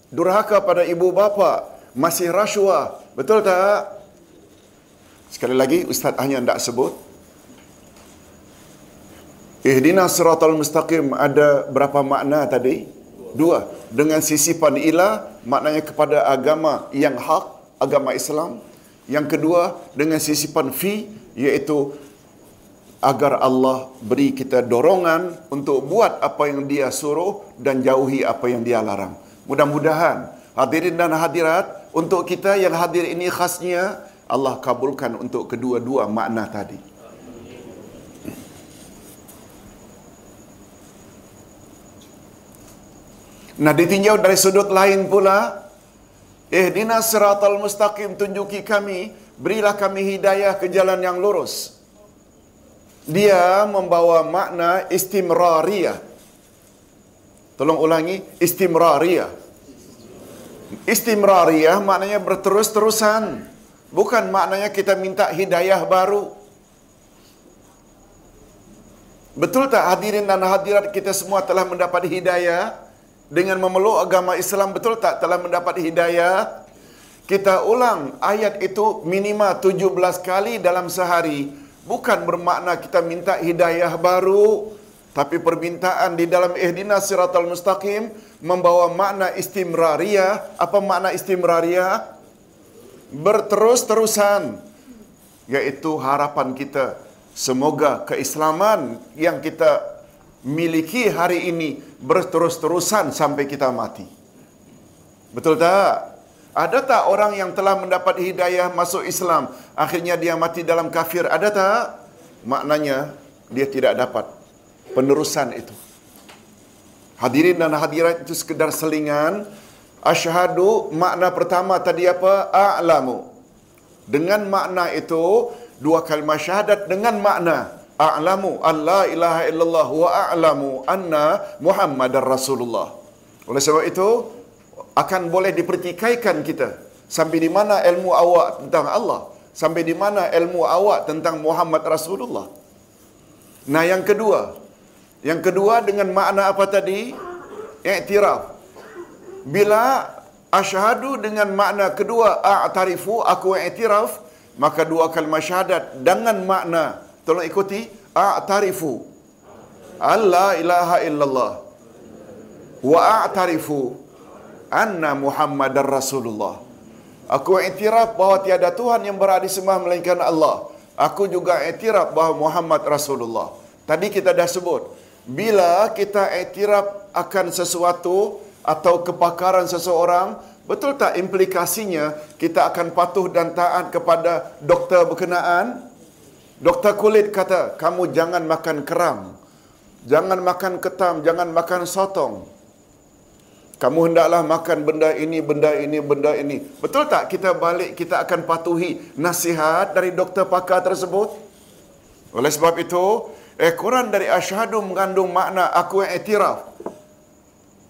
S1: Durhaka pada ibu bapa. Masih rasuah. Betul tak? Sekali lagi, Ustaz hanya tidak sebut. Ihdina siratal mustaqim ada berapa makna tadi? Dua. Dengan sisipan ilah, maknanya kepada agama yang hak, agama Islam. Yang kedua, dengan sisipan fi, iaitu agar Allah beri kita dorongan untuk buat apa yang dia suruh dan jauhi apa yang dia larang. Mudah-mudahan hadirin dan hadirat untuk kita yang hadir ini khasnya Allah kabulkan untuk kedua-dua makna tadi. Nah ditinjau dari sudut lain pula Eh dina siratal mustaqim tunjuki kami Berilah kami hidayah ke jalan yang lurus. Dia membawa makna istimrariyah. Tolong ulangi istimrariyah. Istimrariyah maknanya berterus-terusan. Bukan maknanya kita minta hidayah baru. Betul tak hadirin dan hadirat kita semua telah mendapat hidayah? Dengan memeluk agama Islam betul tak telah mendapat hidayah? Kita ulang ayat itu minima 17 kali dalam sehari. Bukan bermakna kita minta hidayah baru. Tapi permintaan di dalam ihdina siratal mustaqim membawa makna istimrariyah. Apa makna istimrariyah? Berterus-terusan. Iaitu harapan kita. Semoga keislaman yang kita miliki hari ini berterus-terusan sampai kita mati. Betul tak? Ada tak orang yang telah mendapat hidayah masuk Islam, akhirnya dia mati dalam kafir? Ada tak? Maknanya dia tidak dapat penerusan itu. Hadirin dan hadirat itu sekedar selingan. Asyhadu makna pertama tadi apa? A'lamu. Dengan makna itu dua kalimah syahadat dengan makna a'lamu an la ilaha illallah wa a'lamu anna muhammadar rasulullah. Oleh sebab itu akan boleh dipertikaikan kita. Sampai di mana ilmu awak tentang Allah? Sampai di mana ilmu awak tentang Muhammad Rasulullah? Nah yang kedua. Yang kedua dengan makna apa tadi? I'tiraf. Bila asyhadu dengan makna kedua a'tarifu aku i'tiraf maka dua kalimat syahadat dengan makna Tolong ikuti. A'tarifu. Allah ilaha illallah. Wa a'tarifu. Anna Muhammadar Rasulullah. Aku iktiraf bahawa tiada Tuhan yang berada sembah melainkan Allah. Aku juga iktiraf bahawa Muhammad Rasulullah. Tadi kita dah sebut. Bila kita iktiraf akan sesuatu atau kepakaran seseorang, betul tak implikasinya kita akan patuh dan taat kepada doktor berkenaan? Doktor kulit kata, kamu jangan makan keram. Jangan makan ketam, jangan makan sotong. Kamu hendaklah makan benda ini, benda ini, benda ini. Betul tak kita balik, kita akan patuhi nasihat dari doktor pakar tersebut? Oleh sebab itu, Quran dari asyhadu mengandung makna aku yang etiraf.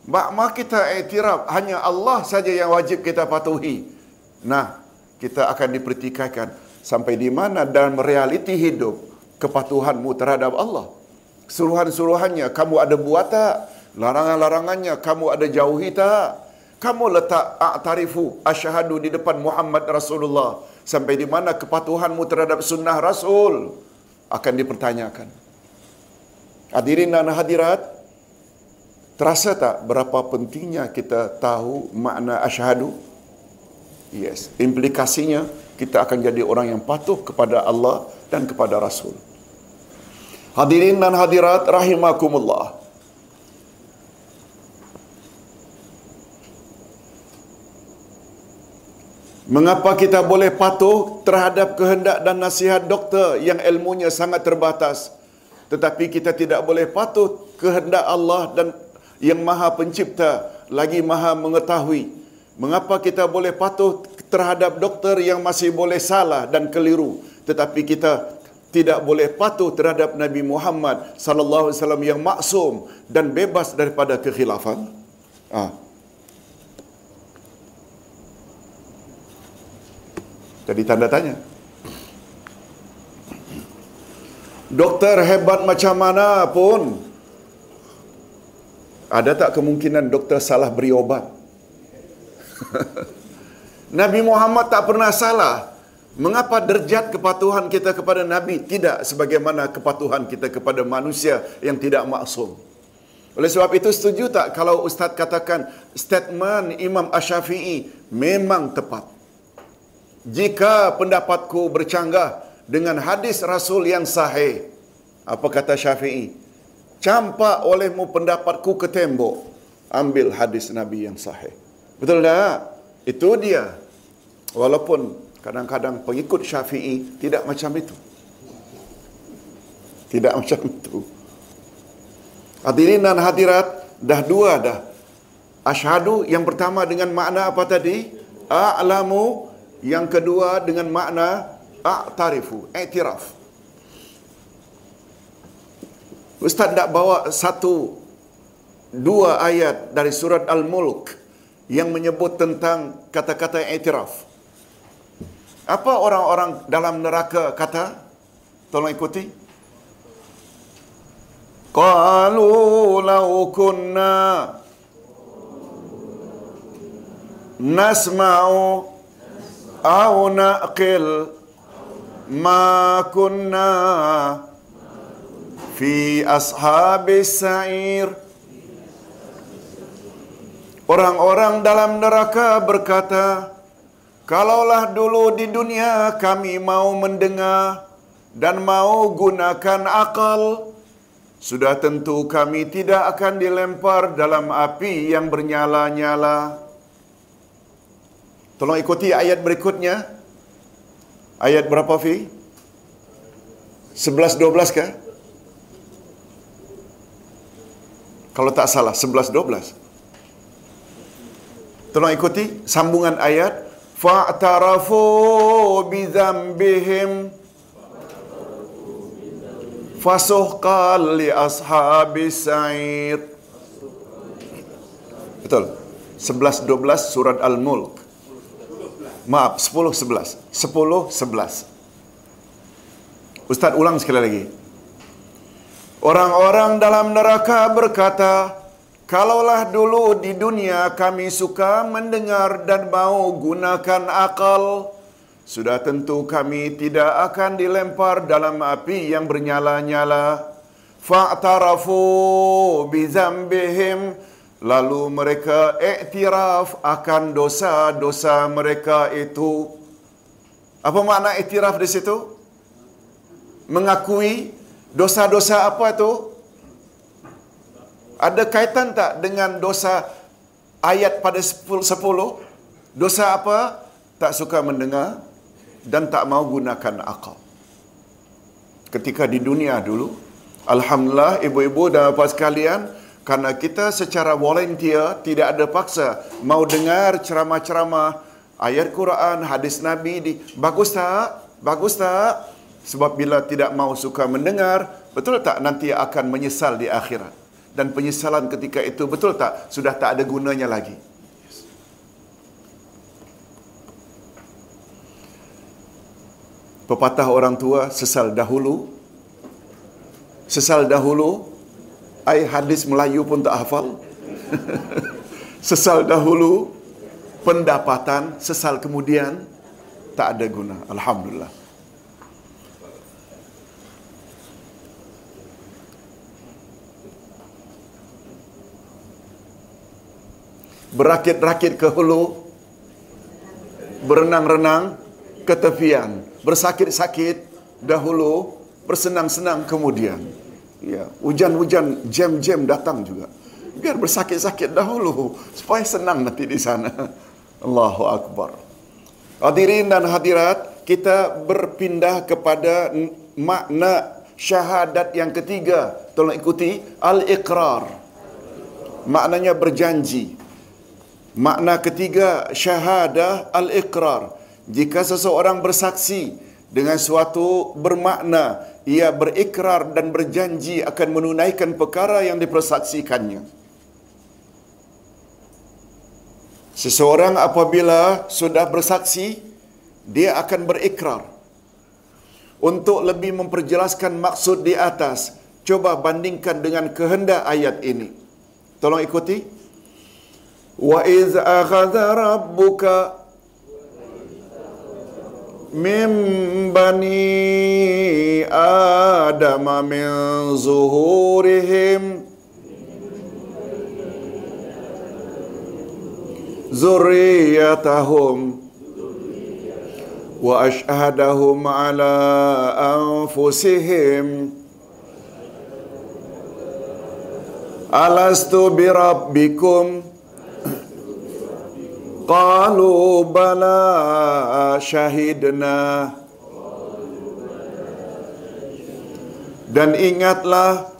S1: Makna kita etiraf, hanya Allah saja yang wajib kita patuhi. Nah, kita akan dipertikaikan sampai di mana dalam realiti hidup kepatuhanmu terhadap Allah. Suruhan-suruhannya kamu ada buat tak? Larangan-larangannya kamu ada jauhi tak? Kamu letak a'tarifu asyhadu di depan Muhammad Rasulullah sampai di mana kepatuhanmu terhadap sunnah Rasul akan dipertanyakan. Hadirin dan hadirat, Terasa tak berapa pentingnya kita tahu makna asyhadu? Yes, implikasinya kita akan jadi orang yang patuh kepada Allah dan kepada Rasul. Hadirin dan hadirat rahimakumullah. Mengapa kita boleh patuh terhadap kehendak dan nasihat doktor yang ilmunya sangat terbatas? Tetapi kita tidak boleh patuh kehendak Allah dan yang maha pencipta lagi maha mengetahui. Mengapa kita boleh patuh terhadap doktor yang masih boleh salah dan keliru tetapi kita tidak boleh patuh terhadap Nabi Muhammad sallallahu alaihi wasallam yang maksum dan bebas daripada kekhilafan? Ah. Jadi tanda tanya. Doktor hebat macam mana pun ada tak kemungkinan doktor salah beri obat? Nabi Muhammad tak pernah salah. Mengapa derjat kepatuhan kita kepada Nabi tidak sebagaimana kepatuhan kita kepada manusia yang tidak maksum? Oleh sebab itu setuju tak kalau Ustaz katakan statement Imam Ash-Syafi'i memang tepat. Jika pendapatku bercanggah dengan hadis Rasul yang sahih. Apa kata Syafi'i? Campak olehmu pendapatku ke tembok. Ambil hadis Nabi yang sahih. Betul tak? Itu dia. Walaupun kadang-kadang pengikut Syafi'i tidak macam itu. Tidak macam itu. Hadirin dan hadirat, dah dua dah. Ashadu yang pertama dengan makna apa tadi? A'lamu. Yang kedua dengan makna a'tarifu, i'tiraf. Ustaz tak bawa satu dua ayat dari surat Al-Mulk yang menyebut tentang kata-kata i'tiraf. Apa orang-orang dalam neraka kata? Tolong ikuti. Qalu law kunna nasma'u aw naqil ma kunna fi ashabis sa'ir Orang-orang dalam neraka berkata, Kalaulah dulu di dunia kami mau mendengar dan mau gunakan akal, sudah tentu kami tidak akan dilempar dalam api yang bernyala-nyala. Tolong ikuti ayat berikutnya. Ayat berapa, Fi? 11-12 kah? Kalau tak salah, 11-12. Tolong ikuti sambungan ayat. Fa'tarafu bidhambihim fasuhqal li ashabis sa'ir. Betul. 11-12 surat Al-Mulk. Maaf, 10-11. 10-11. Ustaz ulang sekali lagi. Orang-orang dalam neraka berkata, Kalaulah dulu di dunia kami suka mendengar dan mau gunakan akal, sudah tentu kami tidak akan dilempar dalam api yang bernyala-nyala. Fa'tarafu bizambihim lalu mereka iktiraf akan dosa-dosa mereka itu. Apa makna iktiraf di situ? Mengakui dosa-dosa apa itu? Ada kaitan tak dengan dosa ayat pada 10? Dosa apa? Tak suka mendengar dan tak mau gunakan akal. Ketika di dunia dulu, Alhamdulillah ibu-ibu dan bapa sekalian, karena kita secara volunteer tidak ada paksa mau dengar ceramah-ceramah ayat Quran, hadis Nabi di bagus tak? Bagus tak? Sebab bila tidak mau suka mendengar, betul tak nanti akan menyesal di akhirat? Dan penyesalan ketika itu betul tak? Sudah tak ada gunanya lagi. Pepatah orang tua sesal dahulu. Sesal dahulu. Ai hadis Melayu pun tak hafal. sesal dahulu. Pendapatan. Sesal kemudian. Tak ada guna. Alhamdulillah. Berakit-rakit ke hulu, berenang-renang ke tepian, bersakit-sakit dahulu, bersenang-senang kemudian. Ya, hujan-hujan jam-jam datang juga. Biar bersakit-sakit dahulu supaya senang nanti di sana. Allahu akbar. Hadirin dan hadirat, kita berpindah kepada makna syahadat yang ketiga. Tolong ikuti al-iqrar. Maknanya berjanji. Makna ketiga syahadah al-iqrar. Jika seseorang bersaksi dengan suatu bermakna ia berikrar dan berjanji akan menunaikan perkara yang dipersaksikannya. Seseorang apabila sudah bersaksi, dia akan berikrar. Untuk lebih memperjelaskan maksud di atas, coba bandingkan dengan kehendak ayat ini. Tolong ikuti. وإذ أخذ ربك من بني آدم من ظهورهم ذريتهم وأشهدهم على أنفسهم ألست بربكم ؟ qalu bala syahidna Dan ingatlah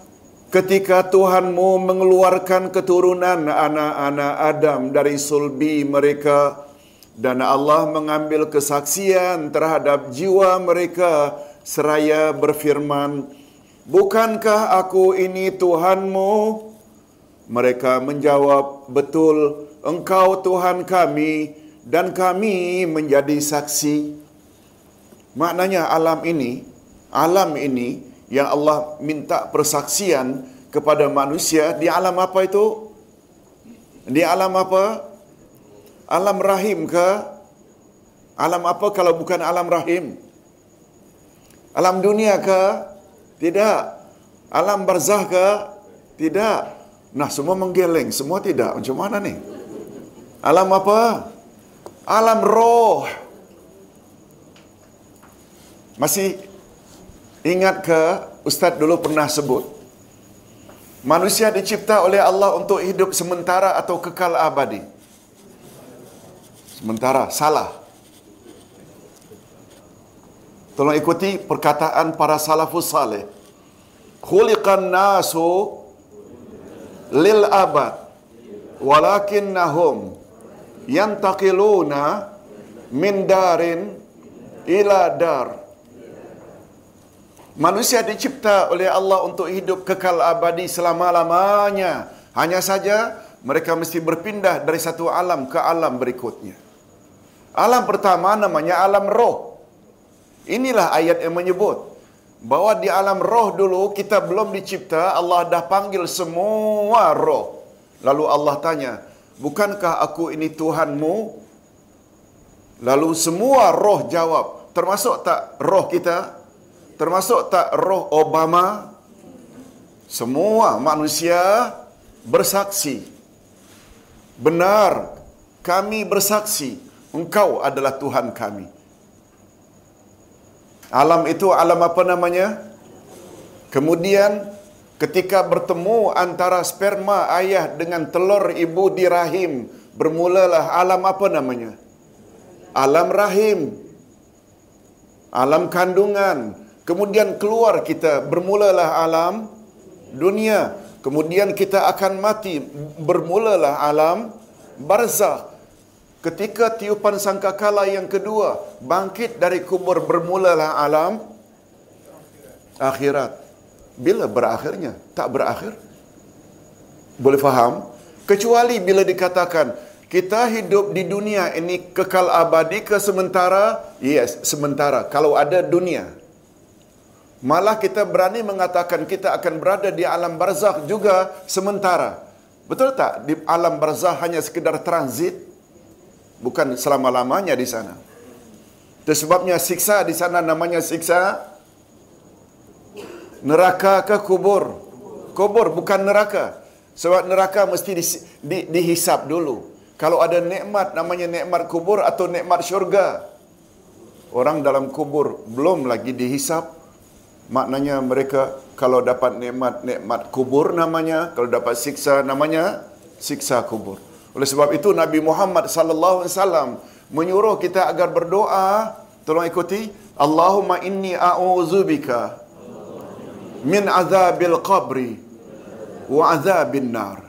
S1: ketika Tuhanmu mengeluarkan keturunan anak-anak Adam dari sulbi mereka dan Allah mengambil kesaksian terhadap jiwa mereka seraya berfirman, Bukankah aku ini Tuhanmu? Mereka menjawab, Betul, betul engkau Tuhan kami dan kami menjadi saksi. Maknanya alam ini, alam ini yang Allah minta persaksian kepada manusia di alam apa itu? Di alam apa? Alam rahim ke? Alam apa kalau bukan alam rahim? Alam dunia ke? Tidak. Alam barzah ke? Tidak. Nah, semua menggeleng, semua tidak. Macam mana ni? Alam apa? Alam roh. Masih ingat ke Ustaz dulu pernah sebut? Manusia dicipta oleh Allah untuk hidup sementara atau kekal abadi? Sementara, salah. Tolong ikuti perkataan para salafus salih. Khuliqan nasu lil abad walakinnahum yantaqiluna min darin ila dar. Manusia dicipta oleh Allah untuk hidup kekal abadi selama-lamanya. Hanya saja mereka mesti berpindah dari satu alam ke alam berikutnya. Alam pertama namanya alam roh. Inilah ayat yang menyebut bahawa di alam roh dulu kita belum dicipta, Allah dah panggil semua roh. Lalu Allah tanya, bukankah aku ini Tuhanmu? Lalu semua roh jawab, termasuk tak roh kita? Termasuk tak roh Obama? Semua manusia bersaksi. Benar, kami bersaksi, engkau adalah Tuhan kami. Alam itu alam apa namanya? Kemudian ketika bertemu antara sperma ayah dengan telur ibu di rahim, bermulalah alam apa namanya? Alam rahim. Alam kandungan. Kemudian keluar kita, bermulalah alam dunia. Kemudian kita akan mati, bermulalah alam barzah. Ketika tiupan sangkakala yang kedua bangkit dari kubur bermulalah alam akhirat. Bila berakhirnya? Tak berakhir. Boleh faham? Kecuali bila dikatakan kita hidup di dunia ini kekal abadi ke sementara? Yes, sementara. Kalau ada dunia. Malah kita berani mengatakan kita akan berada di alam barzakh juga sementara. Betul tak? Di alam barzakh hanya sekedar transit bukan selama-lamanya di sana. Itu sebabnya siksa di sana namanya siksa neraka ke kubur. Kubur bukan neraka. Sebab neraka mesti di, di, dihisap dulu. Kalau ada nikmat namanya nikmat kubur atau nikmat syurga. Orang dalam kubur belum lagi dihisap. Maknanya mereka kalau dapat nikmat nikmat kubur namanya, kalau dapat siksa namanya siksa kubur. Oleh sebab itu Nabi Muhammad sallallahu alaihi wasallam menyuruh kita agar berdoa, tolong ikuti, Allahumma inni a'udzubika min azabil qabri wa azabin nar.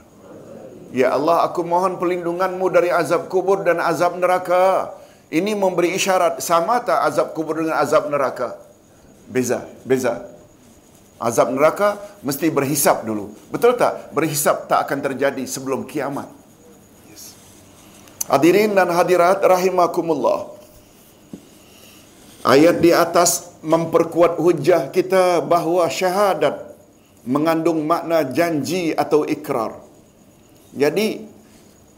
S1: Ya Allah, aku mohon perlindunganmu dari azab kubur dan azab neraka. Ini memberi isyarat sama tak azab kubur dengan azab neraka? Beza, beza. Azab neraka mesti berhisap dulu. Betul tak? Berhisap tak akan terjadi sebelum kiamat. Hadirin dan hadirat rahimakumullah. Ayat di atas memperkuat hujah kita bahawa syahadat mengandung makna janji atau ikrar. Jadi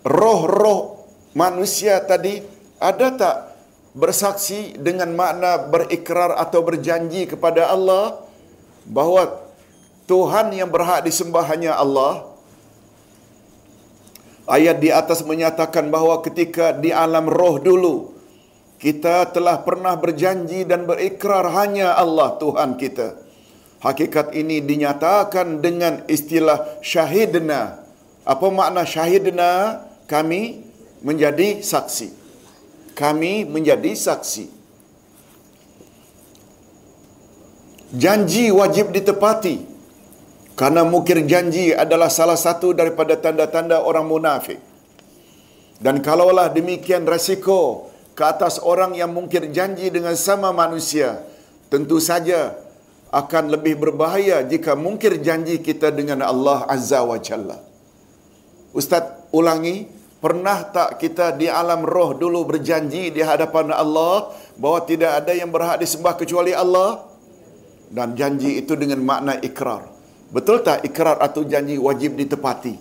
S1: roh-roh manusia tadi ada tak bersaksi dengan makna berikrar atau berjanji kepada Allah bahawa Tuhan yang berhak disembah hanya Allah? Ayat di atas menyatakan bahawa ketika di alam roh dulu kita telah pernah berjanji dan berikrar hanya Allah Tuhan kita. Hakikat ini dinyatakan dengan istilah syahidna. Apa makna syahidna? Kami menjadi saksi. Kami menjadi saksi. Janji wajib ditepati. Karena mukir janji adalah salah satu daripada tanda-tanda orang munafik. Dan kalaulah demikian resiko ke atas orang yang mungkir janji dengan sama manusia, tentu saja akan lebih berbahaya jika mungkir janji kita dengan Allah Azza wa Jalla. Ustaz ulangi, pernah tak kita di alam roh dulu berjanji di hadapan Allah bahawa tidak ada yang berhak disembah kecuali Allah? Dan janji itu dengan makna ikrar. Betul tak ikrar atau janji wajib ditepati?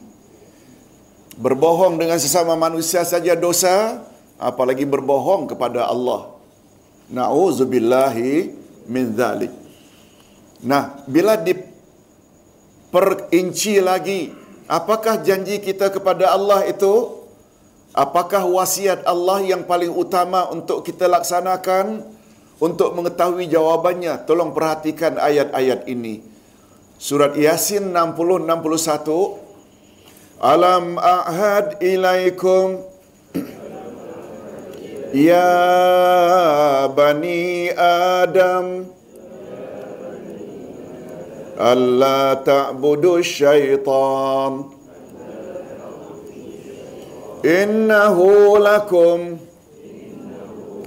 S1: Berbohong dengan sesama manusia saja dosa, apalagi berbohong kepada Allah. Nauzubillahi min zalik. Nah, bila diperinci lagi, apakah janji kita kepada Allah itu? Apakah wasiat Allah yang paling utama untuk kita laksanakan? Untuk mengetahui jawabannya, tolong perhatikan ayat-ayat ini. Surat Yasin 60-61 Alam a'had ilaikum Ya Bani Adam Allah ta'budu syaitan. Innahu lakum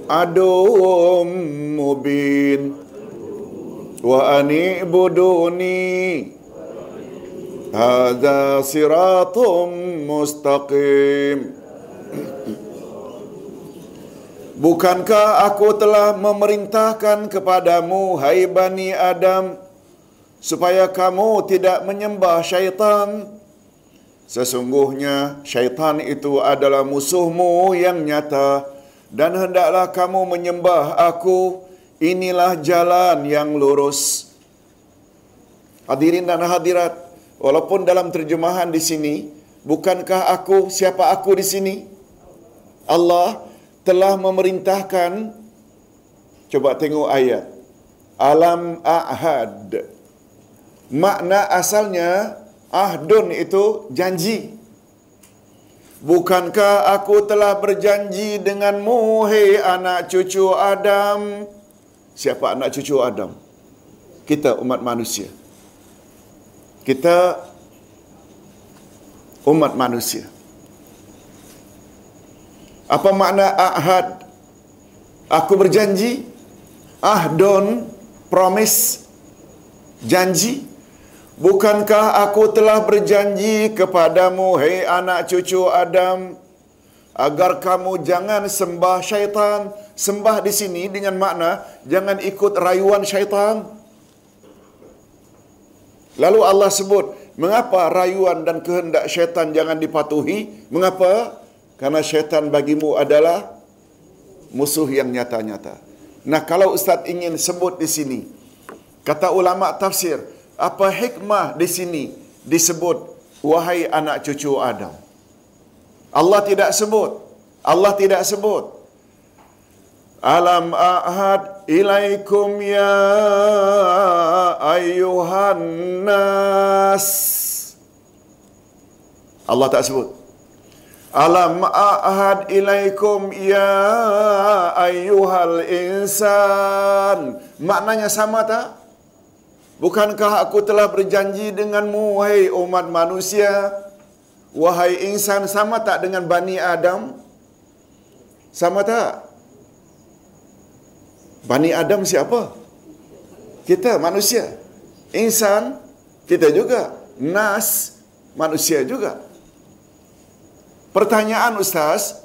S1: Aduhum mubin. Wa ani'buduni Hada siratum mustaqim Hada siratum mustaqim. Bukankah aku telah memerintahkan kepadamu, hai Bani Adam, supaya kamu tidak menyembah syaitan. Sesungguhnya syaitan itu adalah musuhmu yang nyata dan hendaklah kamu menyembah aku. Inilah jalan yang lurus. Hadirin dan hadirat, walaupun dalam terjemahan di sini, bukankah aku siapa aku di sini? Allah telah memerintahkan Coba tengok ayat. Alam ahad. Makna asalnya ahdun itu janji. Bukankah aku telah berjanji denganmu, hei anak cucu Adam? Siapa anak cucu Adam? Kita umat manusia. Kita umat manusia. Apa makna ahad? Aku berjanji. Ahdun, promise, janji. Bukankah aku telah berjanji kepadamu, hei anak cucu Adam, agar kamu jangan sembah syaitan. Sembah di sini dengan makna, jangan ikut rayuan syaitan. Lalu Allah sebut, mengapa rayuan dan kehendak syaitan jangan dipatuhi? Mengapa? Karena syaitan bagimu adalah musuh yang nyata-nyata. Nah, kalau Ustaz ingin sebut di sini, kata ulama tafsir, apa hikmah di sini disebut wahai anak cucu Adam? Allah tidak sebut. Allah tidak sebut. Alam ahad ilaikum ya ayyuhan nas. Allah tak sebut. Alam ahad ilaikum ya ayyuhal insan. Maknanya sama tak? Bukankah aku telah berjanji denganmu wahai umat manusia? Wahai insan sama tak dengan Bani Adam? Sama tak? Bani Adam siapa? Kita manusia. Insan kita juga. Nas manusia juga. Pertanyaan Ustaz,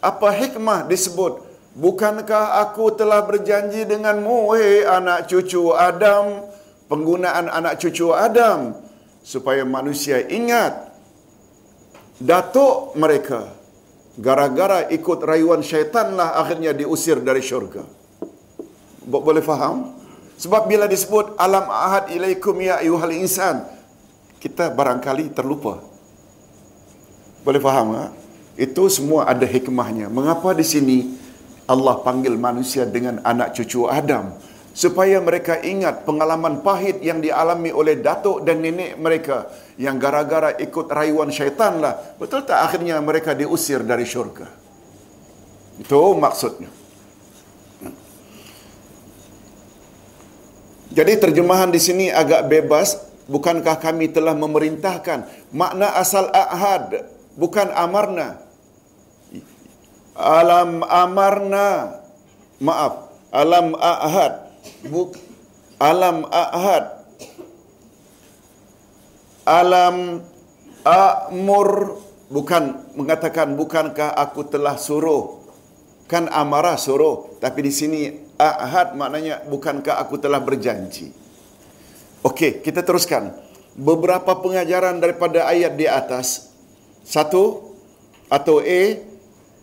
S1: apa hikmah disebut Bukankah aku telah berjanji denganmu, hei anak cucu Adam, penggunaan anak cucu Adam, supaya manusia ingat datuk mereka gara-gara ikut rayuan syaitanlah akhirnya diusir dari syurga. Boleh faham? Sebab bila disebut alam ahad ilaikum ya ayuhal insan, kita barangkali terlupa. Boleh faham ha? Itu semua ada hikmahnya. Mengapa di sini Allah panggil manusia dengan anak cucu Adam? supaya mereka ingat pengalaman pahit yang dialami oleh datuk dan nenek mereka yang gara-gara ikut rayuan syaitan lah. Betul tak akhirnya mereka diusir dari syurga? Itu maksudnya. Jadi terjemahan di sini agak bebas. Bukankah kami telah memerintahkan? Makna asal ahad. Bukan amarna. Alam amarna. Maaf. Alam ahad buk alam ahad alam amur bukan mengatakan bukankah aku telah suruh kan amarah suruh tapi di sini ahad maknanya bukankah aku telah berjanji okey kita teruskan beberapa pengajaran daripada ayat di atas satu atau A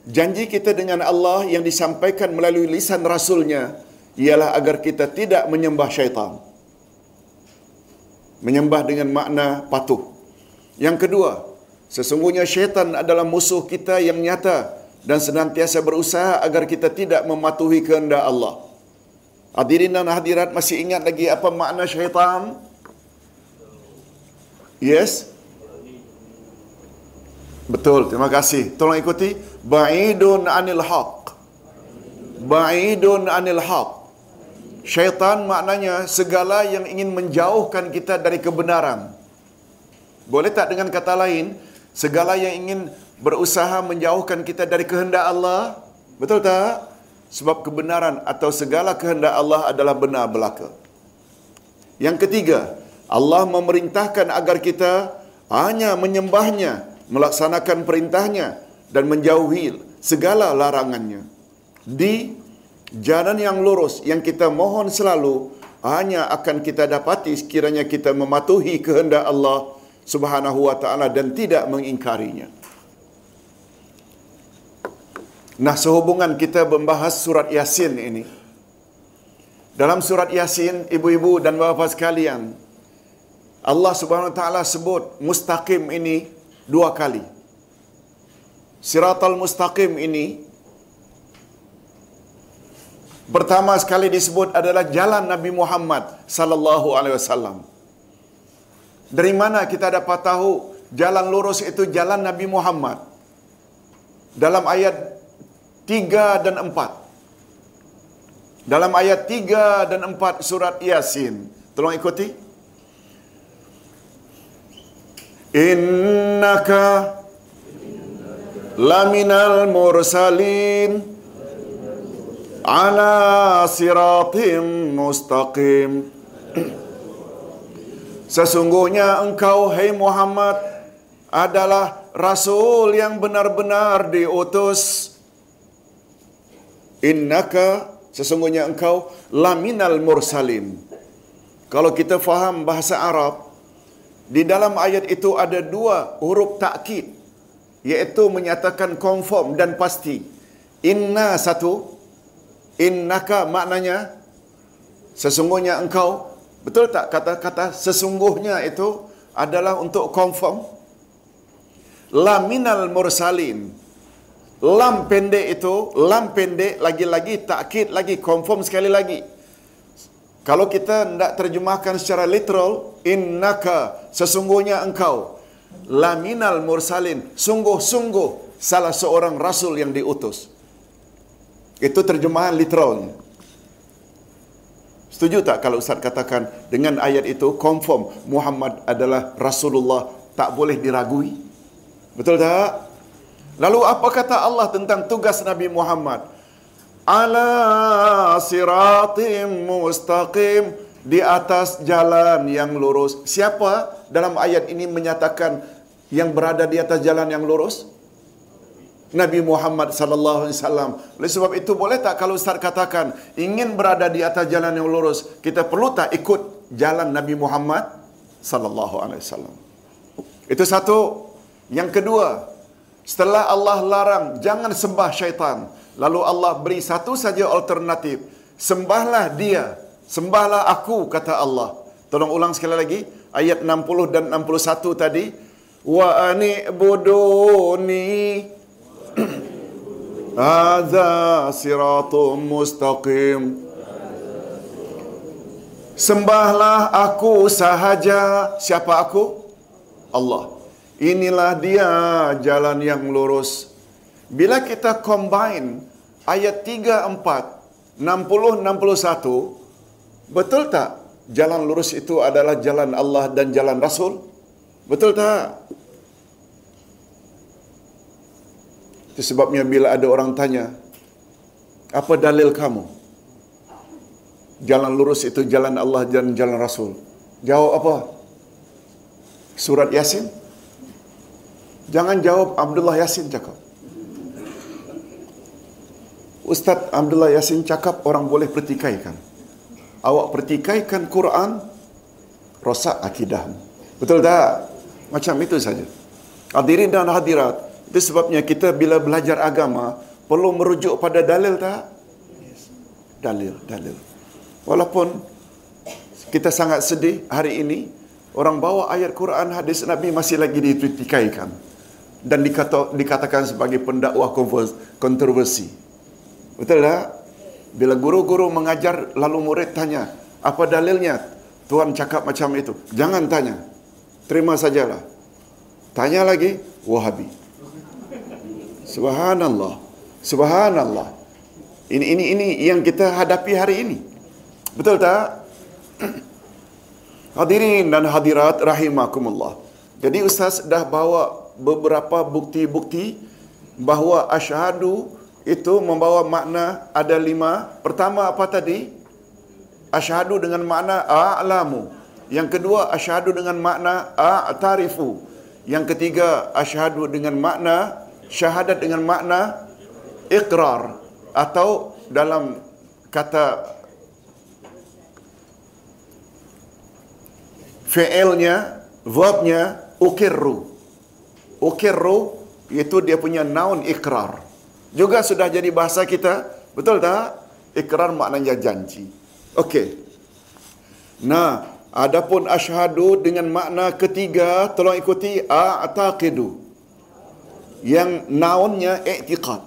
S1: janji kita dengan Allah yang disampaikan melalui lisan rasulnya ialah agar kita tidak menyembah syaitan. Menyembah dengan makna patuh. Yang kedua, sesungguhnya syaitan adalah musuh kita yang nyata dan senantiasa berusaha agar kita tidak mematuhi kehendak Allah. Hadirin dan hadirat masih ingat lagi apa makna syaitan? Yes? Betul, terima kasih. Tolong ikuti. Ba'idun anil haq. Ba'idun anil haq. Syaitan maknanya segala yang ingin menjauhkan kita dari kebenaran. Boleh tak dengan kata lain, segala yang ingin berusaha menjauhkan kita dari kehendak Allah? Betul tak? Sebab kebenaran atau segala kehendak Allah adalah benar belaka. Yang ketiga, Allah memerintahkan agar kita hanya menyembahnya, melaksanakan perintahnya dan menjauhi segala larangannya. Di jalan yang lurus yang kita mohon selalu hanya akan kita dapati sekiranya kita mematuhi kehendak Allah Subhanahu wa taala dan tidak mengingkarinya. Nah, sehubungan kita membahas surat Yasin ini. Dalam surat Yasin, ibu-ibu dan bapa sekalian, Allah Subhanahu wa taala sebut mustaqim ini dua kali. Siratal mustaqim ini pertama sekali disebut adalah jalan Nabi Muhammad sallallahu alaihi wasallam. Dari mana kita dapat tahu jalan lurus itu jalan Nabi Muhammad? Dalam ayat 3 dan 4. Dalam ayat 3 dan 4 surat Yasin. Tolong ikuti. Innaka laminal mursalin ala siratim mustaqim. Sesungguhnya engkau hai Muhammad adalah rasul yang benar-benar diutus. Innaka sesungguhnya engkau laminal mursalin. Kalau kita faham bahasa Arab di dalam ayat itu ada dua huruf takkid iaitu menyatakan confirm dan pasti inna satu innaka maknanya sesungguhnya engkau betul tak kata-kata sesungguhnya itu adalah untuk confirm laminal mursalin. Lam pendek itu, lam pendek lagi-lagi takkid lagi confirm sekali lagi. Kalau kita tidak terjemahkan secara literal, innaka sesungguhnya engkau laminal mursalin, sungguh-sungguh salah seorang rasul yang diutus. Itu terjemahan literalnya. Setuju tak kalau Ustaz katakan dengan ayat itu confirm Muhammad adalah Rasulullah tak boleh diragui? Betul tak? Lalu apa kata Allah tentang tugas Nabi Muhammad? Ala siratim mustaqim di atas jalan yang lurus. Siapa dalam ayat ini menyatakan yang berada di atas jalan yang lurus? Nabi Muhammad sallallahu alaihi wasallam. Oleh sebab itu boleh tak kalau Ustaz katakan ingin berada di atas jalan yang lurus, kita perlu tak ikut jalan Nabi Muhammad sallallahu alaihi wasallam. Itu satu. Yang kedua, setelah Allah larang jangan sembah syaitan, lalu Allah beri satu saja alternatif. Sembahlah dia, sembahlah aku kata Allah. Tolong ulang sekali lagi ayat 60 dan 61 tadi. Wa anibuduni Hadza siratum mustaqim. Sembahlah aku sahaja. Siapa aku? Allah. Inilah dia jalan yang lurus. Bila kita combine ayat 3, 4, 60, 61, betul tak jalan lurus itu adalah jalan Allah dan jalan Rasul? Betul tak? Itu sebabnya bila ada orang tanya, apa dalil kamu? Jalan lurus itu jalan Allah dan jalan Rasul. Jawab apa? Surat Yasin? Jangan jawab Abdullah Yasin cakap. Ustaz Abdullah Yasin cakap orang boleh pertikaikan. Awak pertikaikan Quran, rosak akidah. Betul tak? Macam itu saja. Hadirin dan hadirat, itu sebabnya kita bila belajar agama perlu merujuk pada dalil tak? Dalil, dalil. Walaupun kita sangat sedih hari ini orang bawa ayat Quran hadis Nabi masih lagi dikritikaikan dan dikata, dikatakan sebagai pendakwah kontroversi. Betul tak? Bila guru-guru mengajar lalu murid tanya, apa dalilnya? Tuhan cakap macam itu. Jangan tanya. Terima sajalah. Tanya lagi, Wahabi. Subhanallah. Subhanallah. Ini ini ini yang kita hadapi hari ini. Betul tak? Hadirin dan hadirat rahimakumullah. Jadi ustaz dah bawa beberapa bukti-bukti bahawa asyhadu itu membawa makna ada lima. Pertama apa tadi? Asyhadu dengan makna a'lamu. Yang kedua asyhadu dengan makna a'tarifu. Yang ketiga asyhadu dengan makna syahadat dengan makna ikrar atau dalam kata fi'ilnya verbnya ukirru ukirru itu dia punya noun ikrar juga sudah jadi bahasa kita betul tak ikrar maknanya janji okey nah adapun asyhadu dengan makna ketiga tolong ikuti a'taqidu yang naunnya i'tiqad.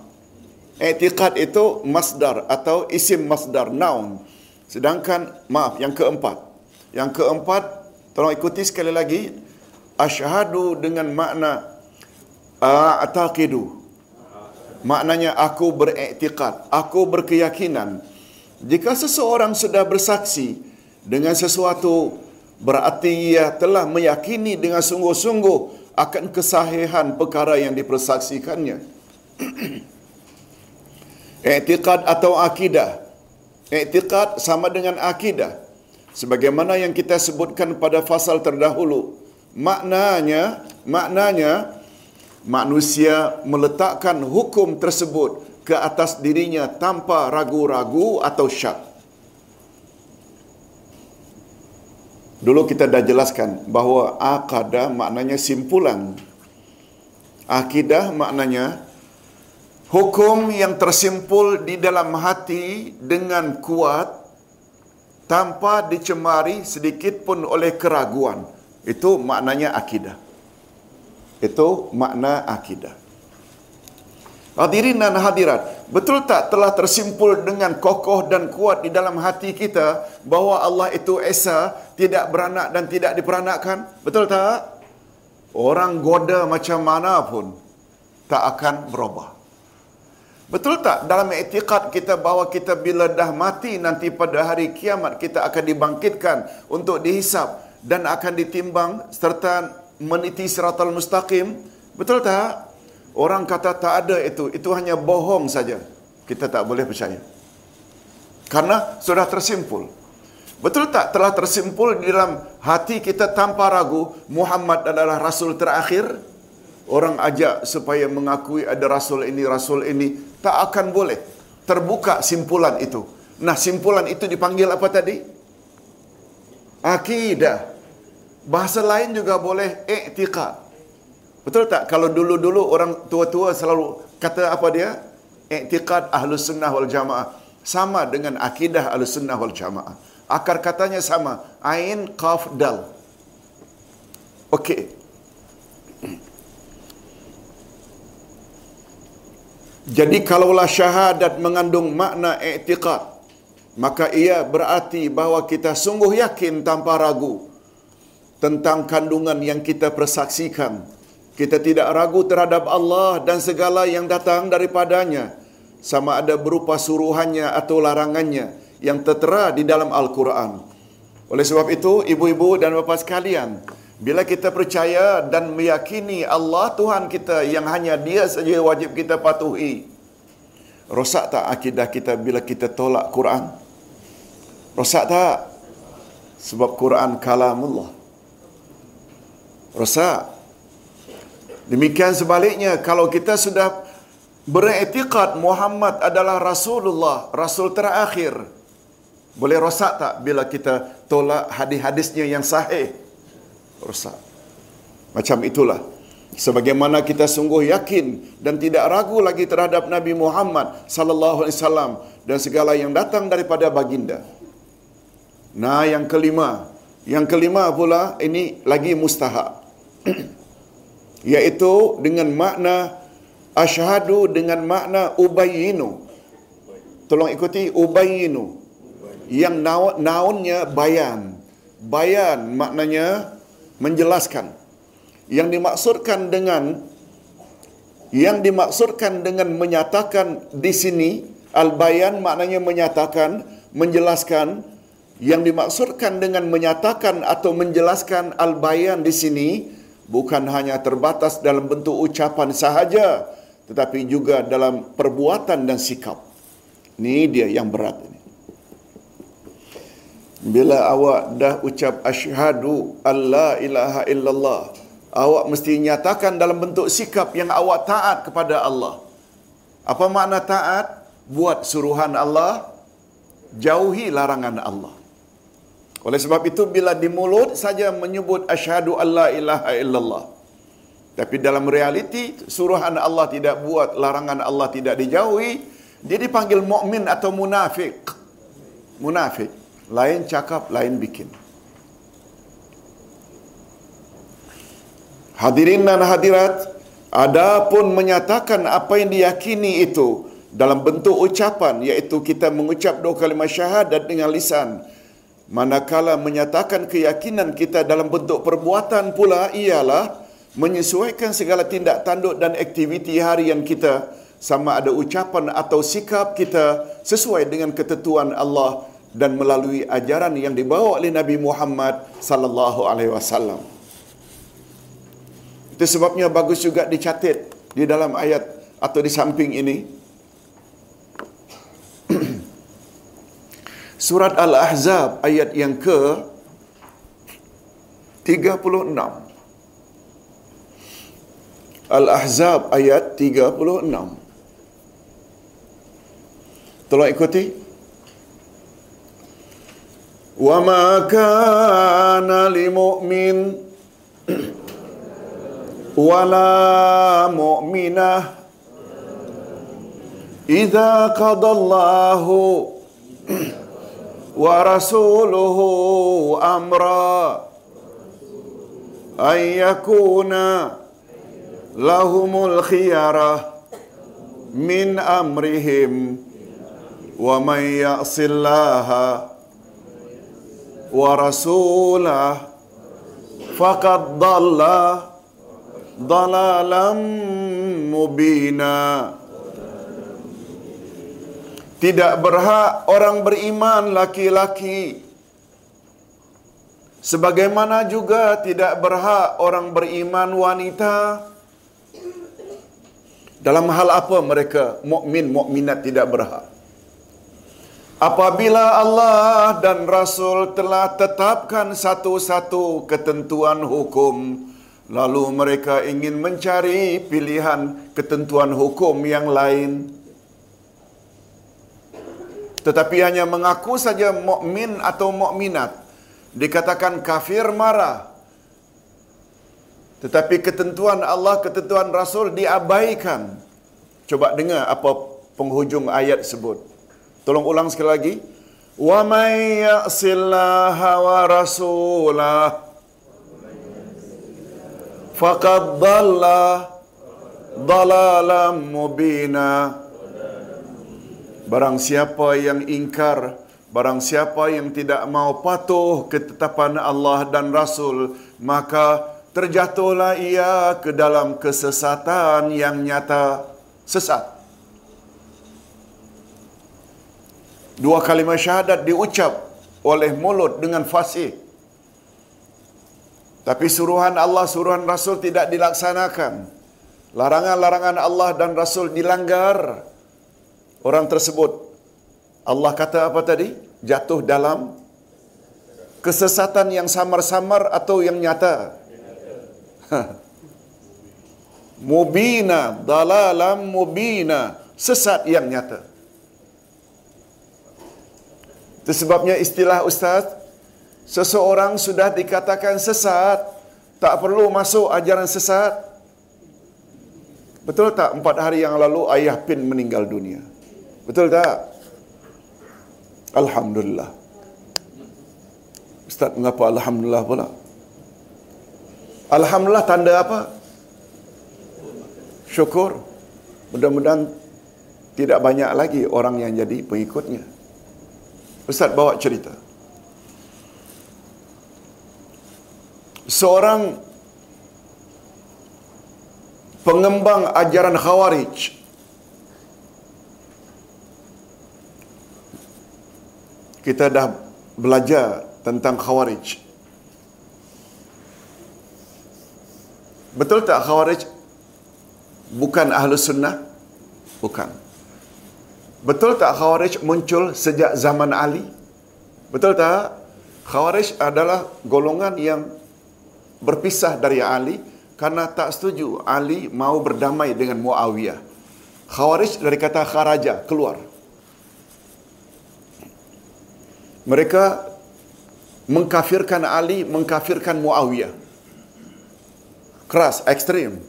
S1: I'tiqad itu masdar atau isim masdar naun. Sedangkan maaf yang keempat. Yang keempat tolong ikuti sekali lagi asyhadu dengan makna a'taqidu. Maknanya aku beriktikad, aku berkeyakinan. Jika seseorang sudah bersaksi dengan sesuatu berarti ia telah meyakini dengan sungguh-sungguh akan kesahihan perkara yang dipersaksikannya. Iktiqad atau akidah. Iktiqad sama dengan akidah. Sebagaimana yang kita sebutkan pada fasal terdahulu. Maknanya, maknanya manusia meletakkan hukum tersebut ke atas dirinya tanpa ragu-ragu atau syak. Dulu kita dah jelaskan bahawa akadah maknanya simpulan. Akidah maknanya hukum yang tersimpul di dalam hati dengan kuat tanpa dicemari sedikit pun oleh keraguan. Itu maknanya akidah. Itu makna akidah. Hadirin dan hadirat, betul tak telah tersimpul dengan kokoh dan kuat di dalam hati kita bahawa Allah itu Esa, tidak beranak dan tidak diperanakkan? Betul tak? Orang goda macam mana pun tak akan berubah. Betul tak dalam etikad kita bahawa kita bila dah mati nanti pada hari kiamat kita akan dibangkitkan untuk dihisap dan akan ditimbang serta meniti siratal mustaqim? Betul tak? Orang kata tak ada itu, itu hanya bohong saja. Kita tak boleh percaya. Karena sudah tersimpul. Betul tak telah tersimpul di dalam hati kita tanpa ragu Muhammad adalah rasul terakhir? Orang ajak supaya mengakui ada rasul ini, rasul ini, tak akan boleh terbuka simpulan itu. Nah, simpulan itu dipanggil apa tadi? Akidah. Bahasa lain juga boleh i'tiqad. Betul tak? Kalau dulu-dulu orang tua-tua selalu kata apa dia? I'tiqad ahlus sunnah wal jamaah. Sama dengan akidah ahlus sunnah wal jamaah. Akar katanya sama. Ain, qaf, dal. Okey. Jadi kalaulah syahadat mengandung makna i'tiqad, maka ia berarti bahawa kita sungguh yakin tanpa ragu tentang kandungan yang kita persaksikan. Kita tidak ragu terhadap Allah dan segala yang datang daripadanya, sama ada berupa suruhannya atau larangannya yang tertera di dalam Al-Quran. Oleh sebab itu, ibu-ibu dan bapa sekalian, bila kita percaya dan meyakini Allah Tuhan kita yang hanya dia saja wajib kita patuhi. Rosak tak akidah kita bila kita tolak Quran? Rosak tak? Sebab Quran kalamullah. Rosak. Demikian sebaliknya, kalau kita sudah beretiqad Muhammad adalah Rasulullah, Rasul terakhir. Boleh rosak tak bila kita tolak hadis-hadisnya yang sahih? rosak. Macam itulah. Sebagaimana kita sungguh yakin dan tidak ragu lagi terhadap Nabi Muhammad sallallahu alaihi wasallam dan segala yang datang daripada baginda. Nah, yang kelima, yang kelima pula ini lagi mustahab. Yaitu dengan makna asyhadu dengan makna ubayyinu. Tolong ikuti ubayyinu. Yang naunnya bayan. Bayan maknanya menjelaskan yang dimaksudkan dengan yang dimaksudkan dengan menyatakan di sini al-bayan maknanya menyatakan menjelaskan yang dimaksudkan dengan menyatakan atau menjelaskan al-bayan di sini bukan hanya terbatas dalam bentuk ucapan sahaja tetapi juga dalam perbuatan dan sikap ini dia yang berat ini bila awak dah ucap asyhadu alla ilaha illallah, awak mesti nyatakan dalam bentuk sikap yang awak taat kepada Allah. Apa makna taat? Buat suruhan Allah, jauhi larangan Allah. Oleh sebab itu bila di mulut saja menyebut asyhadu alla ilaha illallah. Tapi dalam realiti suruhan Allah tidak buat, larangan Allah tidak dijauhi, dia dipanggil mukmin atau munafik. Munafik. Lain cakap, lain bikin. Hadirin dan hadirat, adapun menyatakan apa yang diyakini itu dalam bentuk ucapan, iaitu kita mengucap dua kalimah syahadat dengan lisan. Manakala menyatakan keyakinan kita dalam bentuk perbuatan pula ialah menyesuaikan segala tindak tanduk dan aktiviti harian kita sama ada ucapan atau sikap kita sesuai dengan ketentuan Allah dan melalui ajaran yang dibawa oleh Nabi Muhammad sallallahu alaihi wasallam. Itu sebabnya bagus juga dicatat di dalam ayat atau di samping ini. Surat Al-Ahzab ayat yang ke 36. Al-Ahzab ayat 36. Tolong ikuti. وما كان لمؤمن ولا مؤمنة إذا قضى الله ورسوله أمرا أن يكون لهم الخيرة من أمرهم ومن يعص الله ورسوله فقد ضل ضلالا مبينا tidak berhak orang beriman laki-laki. Sebagaimana juga tidak berhak orang beriman wanita. Dalam hal apa mereka mukmin mukminat tidak berhak? Apabila Allah dan Rasul telah tetapkan satu-satu ketentuan hukum lalu mereka ingin mencari pilihan ketentuan hukum yang lain tetapi hanya mengaku saja mukmin atau mukminat. Dikatakan kafir marah. Tetapi ketentuan Allah ketentuan Rasul diabaikan. Coba dengar apa penghujung ayat sebut. Tolong ulang sekali lagi. Wa may ya'sillaha wa rasulah. Faqad dhalla dhalalam mubina Barang siapa yang ingkar, barang siapa yang tidak mau patuh ketetapan Allah dan Rasul, maka terjatuhlah ia ke dalam kesesatan yang nyata sesat. Dua kalimah syahadat diucap oleh mulut dengan fasih. Tapi suruhan Allah, suruhan Rasul tidak dilaksanakan. Larangan-larangan Allah dan Rasul dilanggar. Orang tersebut Allah kata apa tadi? Jatuh dalam kesesatan yang samar-samar atau yang nyata. mubina, dalalam mubina, sesat yang nyata. Itu sebabnya istilah ustaz, seseorang sudah dikatakan sesat, tak perlu masuk ajaran sesat. Betul tak empat hari yang lalu ayah pin meninggal dunia? Betul tak? Alhamdulillah. Ustaz, mengapa Alhamdulillah pula? Alhamdulillah tanda apa? Syukur. Mudah-mudahan tidak banyak lagi orang yang jadi pengikutnya. Ustaz bawa cerita. Seorang pengembang ajaran Khawarij kita dah belajar tentang Khawarij. Betul tak Khawarij bukan ahlu sunnah? Bukan. Betul tak Khawarij muncul sejak zaman Ali? Betul tak? Khawarij adalah golongan yang berpisah dari Ali karena tak setuju Ali mau berdamai dengan Muawiyah. Khawarij dari kata kharaja, keluar. Mereka mengkafirkan Ali, mengkafirkan Muawiyah. Keras, ekstrim.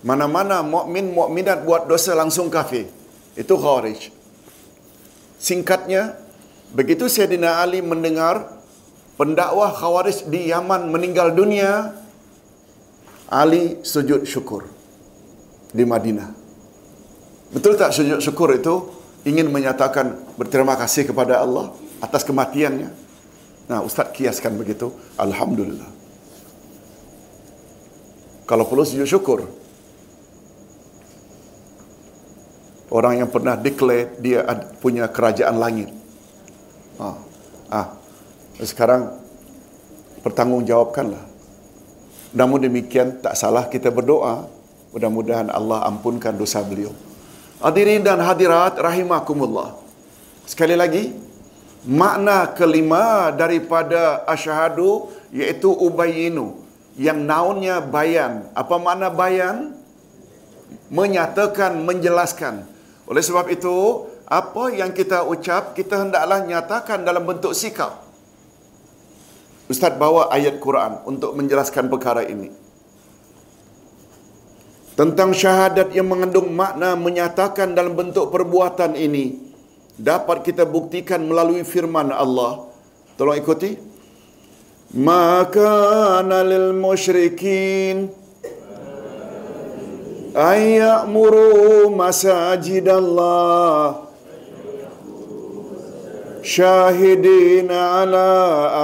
S1: Mana-mana mukmin mukminat buat dosa langsung kafir. Itu Khawarij. Singkatnya, begitu Sayyidina Ali mendengar pendakwah Khawarij di Yaman meninggal dunia, Ali sujud syukur di Madinah. Betul tak sujud syukur itu ingin menyatakan berterima kasih kepada Allah atas kematiannya? Nah, Ustaz kiaskan begitu. Alhamdulillah. Kalau perlu sujud syukur. Orang yang pernah declare dia punya kerajaan langit. Ah, ah. Sekarang pertanggungjawabkanlah. Namun demikian tak salah kita berdoa. Mudah-mudahan Allah ampunkan dosa beliau. Hadirin dan hadirat rahimakumullah. Sekali lagi, makna kelima daripada asyhadu iaitu ubayinu yang naunnya bayan. Apa makna bayan? Menyatakan, menjelaskan. Oleh sebab itu, apa yang kita ucap, kita hendaklah nyatakan dalam bentuk sikap. Ustaz bawa ayat Quran untuk menjelaskan perkara ini. Tentang syahadat yang mengandung makna menyatakan dalam bentuk perbuatan ini dapat kita buktikan melalui firman Allah. Tolong ikuti. Maka lil musyrikin ayyamuru masajidallah syahidina ala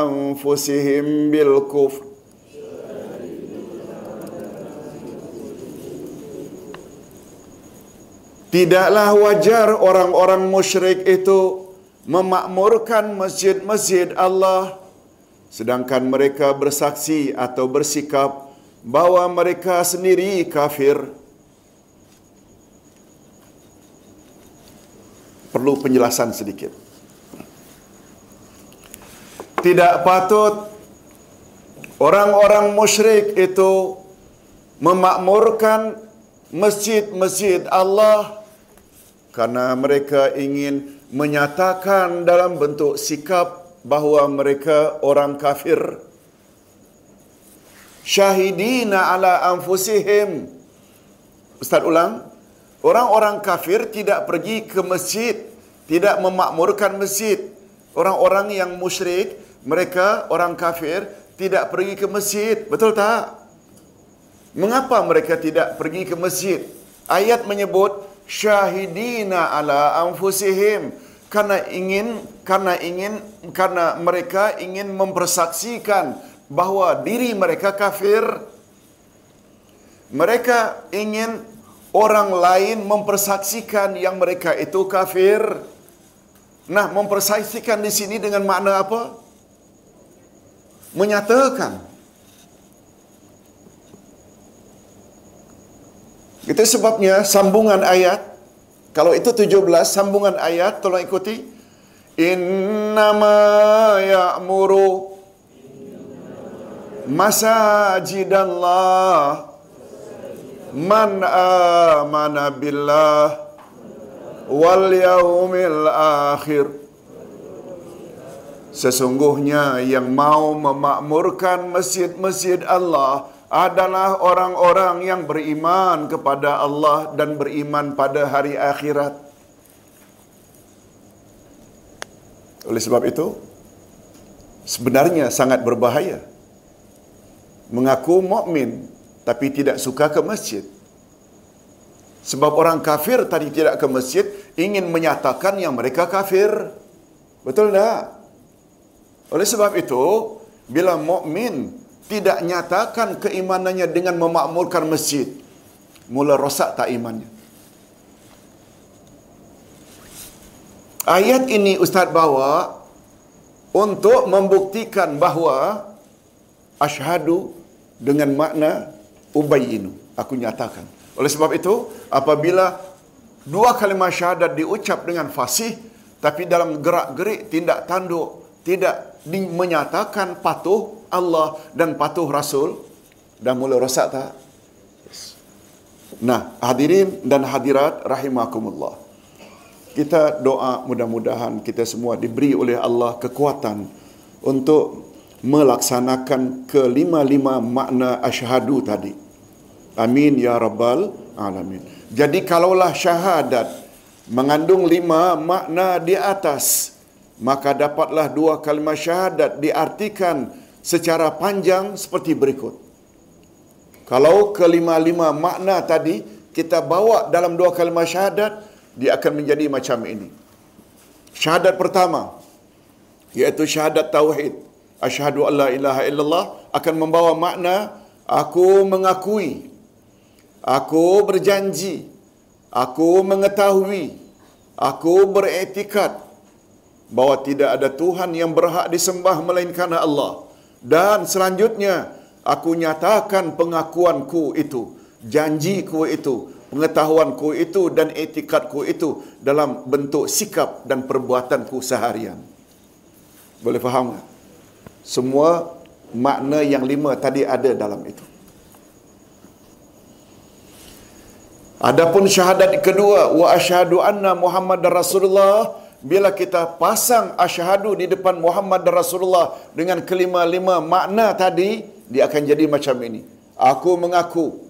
S1: anfusihim bil kufr Tidaklah wajar orang-orang musyrik itu memakmurkan masjid-masjid Allah sedangkan mereka bersaksi atau bersikap bahawa mereka sendiri kafir. Perlu penjelasan sedikit. Tidak patut orang-orang musyrik itu memakmurkan masjid-masjid Allah karena mereka ingin menyatakan dalam bentuk sikap bahawa mereka orang kafir. Syahidina ala anfusihim. Ustaz ulang. Orang-orang kafir tidak pergi ke masjid tidak memakmurkan masjid. Orang-orang yang musyrik mereka orang kafir tidak pergi ke masjid. Betul tak? Mengapa mereka tidak pergi ke masjid? Ayat menyebut syahidina ala anfusihim. Karena ingin karena ingin karena mereka ingin mempersaksikan bahawa diri mereka kafir. Mereka ingin orang lain mempersaksikan yang mereka itu kafir. Nah mempersaksikan di sini dengan makna apa? Menyatakan Itu sebabnya sambungan ayat kalau itu 17 sambungan ayat tolong ikuti. Innama ya'muru masajidallah. Man amana billah wal yaumil akhir. Sesungguhnya yang mau memakmurkan masjid-masjid Allah adalah orang-orang yang beriman kepada Allah dan beriman pada hari akhirat. Oleh sebab itu, sebenarnya sangat berbahaya mengaku mukmin tapi tidak suka ke masjid. Sebab orang kafir tadi tidak ke masjid ingin menyatakan yang mereka kafir. Betul tak? Oleh sebab itu, bila mukmin tidak nyatakan keimanannya dengan memakmurkan masjid, mula rosak tak imannya. Ayat ini Ustaz bawa untuk membuktikan bahawa asyhadu dengan makna ubayinu. Aku nyatakan. Oleh sebab itu, apabila dua kalimah syahadat diucap dengan fasih, tapi dalam gerak-gerik tindak tanduk tidak menyatakan patuh Allah dan patuh Rasul, dah mula rosak tak? Nah, hadirin dan hadirat rahimakumullah. Kita doa mudah-mudahan kita semua diberi oleh Allah kekuatan untuk melaksanakan kelima-lima makna asyhadu tadi. Amin ya rabbal alamin. Jadi kalaulah syahadat mengandung lima makna di atas, maka dapatlah dua kalimat syahadat diartikan secara panjang seperti berikut. Kalau kelima-lima makna tadi kita bawa dalam dua kalimat syahadat, dia akan menjadi macam ini. Syahadat pertama, iaitu syahadat tauhid. Asyhadu an la ilaha illallah akan membawa makna aku mengakui, aku berjanji, aku mengetahui, aku beretikat bahawa tidak ada Tuhan yang berhak disembah melainkan Allah. Dan selanjutnya, aku nyatakan pengakuanku itu, janjiku itu, pengetahuanku itu dan etikatku itu dalam bentuk sikap dan perbuatanku seharian. Boleh faham tak? Semua makna yang lima tadi ada dalam itu. Adapun syahadat kedua, wa asyhadu anna Muhammad Rasulullah, bila kita pasang asyhadu di depan Muhammad Rasulullah dengan kelima-lima makna tadi, dia akan jadi macam ini. Aku mengaku,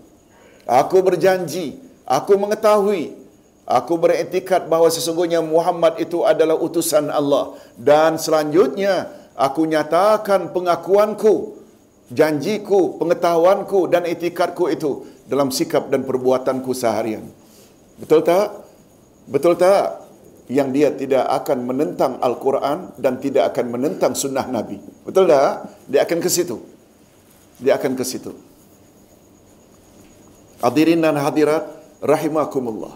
S1: aku berjanji, aku mengetahui, aku beretikat bahawa sesungguhnya Muhammad itu adalah utusan Allah. Dan selanjutnya, aku nyatakan pengakuanku, janjiku, pengetahuanku dan etikatku itu dalam sikap dan perbuatanku seharian. Betul tak? Betul tak? Yang dia tidak akan menentang Al-Quran dan tidak akan menentang sunnah Nabi. Betul tak? Dia akan ke situ. Dia akan ke situ. Hadirin dan hadirat, rahimakumullah.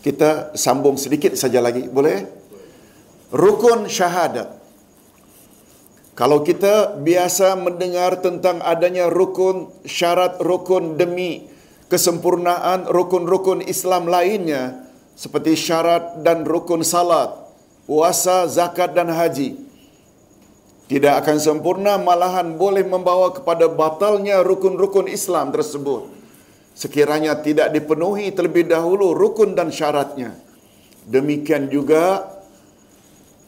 S1: Kita sambung sedikit saja lagi, boleh? Rukun syahadat. Kalau kita biasa mendengar tentang adanya rukun, syarat rukun demi kesempurnaan rukun-rukun Islam lainnya, seperti syarat dan rukun salat, puasa, zakat dan haji, tidak akan sempurna malahan boleh membawa kepada batalnya rukun-rukun Islam tersebut. Sekiranya tidak dipenuhi terlebih dahulu rukun dan syaratnya. Demikian juga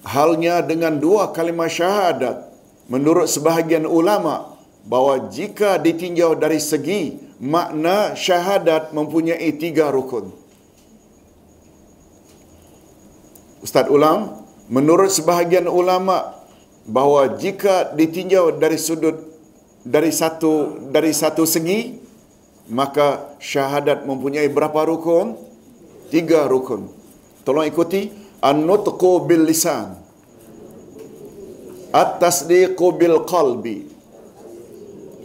S1: halnya dengan dua kalimah syahadat. Menurut sebahagian ulama bahawa jika ditinjau dari segi makna syahadat mempunyai tiga rukun. Ustaz ulang, menurut sebahagian ulama bahawa jika ditinjau dari sudut dari satu dari satu segi maka syahadat mempunyai berapa rukun? Tiga rukun. Tolong ikuti an-nutqu bil lisan at-tasdiqu bil qalbi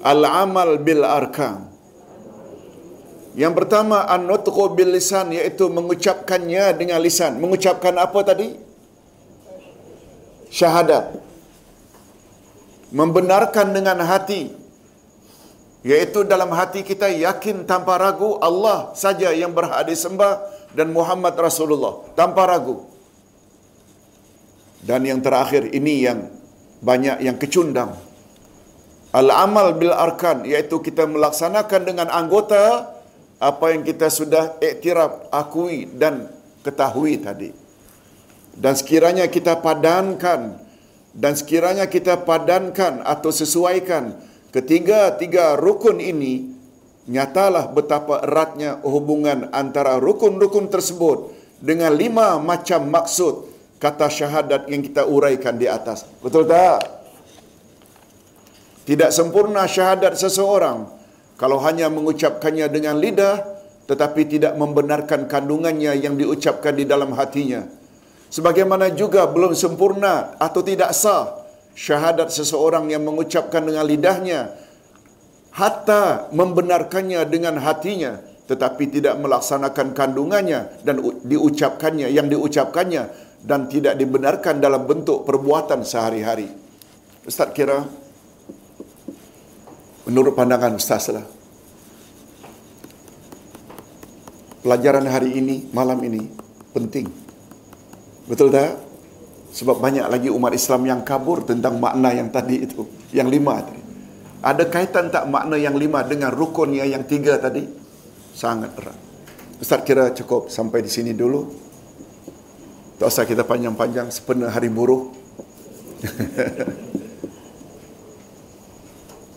S1: al-amal bil arkan yang pertama an-nutqu bil lisan iaitu mengucapkannya dengan lisan. Mengucapkan apa tadi? Syahadat. Membenarkan dengan hati. Yaitu dalam hati kita yakin tanpa ragu Allah saja yang berhak disembah dan Muhammad Rasulullah. Tanpa ragu. Dan yang terakhir ini yang banyak yang kecundang. Al-amal bil arkan iaitu kita melaksanakan dengan anggota apa yang kita sudah iktiraf akui dan ketahui tadi. Dan sekiranya kita padankan dan sekiranya kita padankan atau sesuaikan ketiga-tiga rukun ini nyatalah betapa eratnya hubungan antara rukun-rukun tersebut dengan lima macam maksud kata syahadat yang kita uraikan di atas. Betul tak? Tidak sempurna syahadat seseorang kalau hanya mengucapkannya dengan lidah tetapi tidak membenarkan kandungannya yang diucapkan di dalam hatinya Sebagaimana juga belum sempurna atau tidak sah syahadat seseorang yang mengucapkan dengan lidahnya hatta membenarkannya dengan hatinya tetapi tidak melaksanakan kandungannya dan diucapkannya yang diucapkannya dan tidak dibenarkan dalam bentuk perbuatan sehari-hari. Ustaz kira menurut pandangan ustaz lah pelajaran hari ini malam ini penting Betul tak? Sebab banyak lagi umat Islam yang kabur tentang makna yang tadi itu. Yang lima tadi. Ada kaitan tak makna yang lima dengan rukunnya yang tiga tadi? Sangat erat. Ustaz kira cukup sampai di sini dulu. Tak usah kita panjang-panjang sepenuh hari buruh.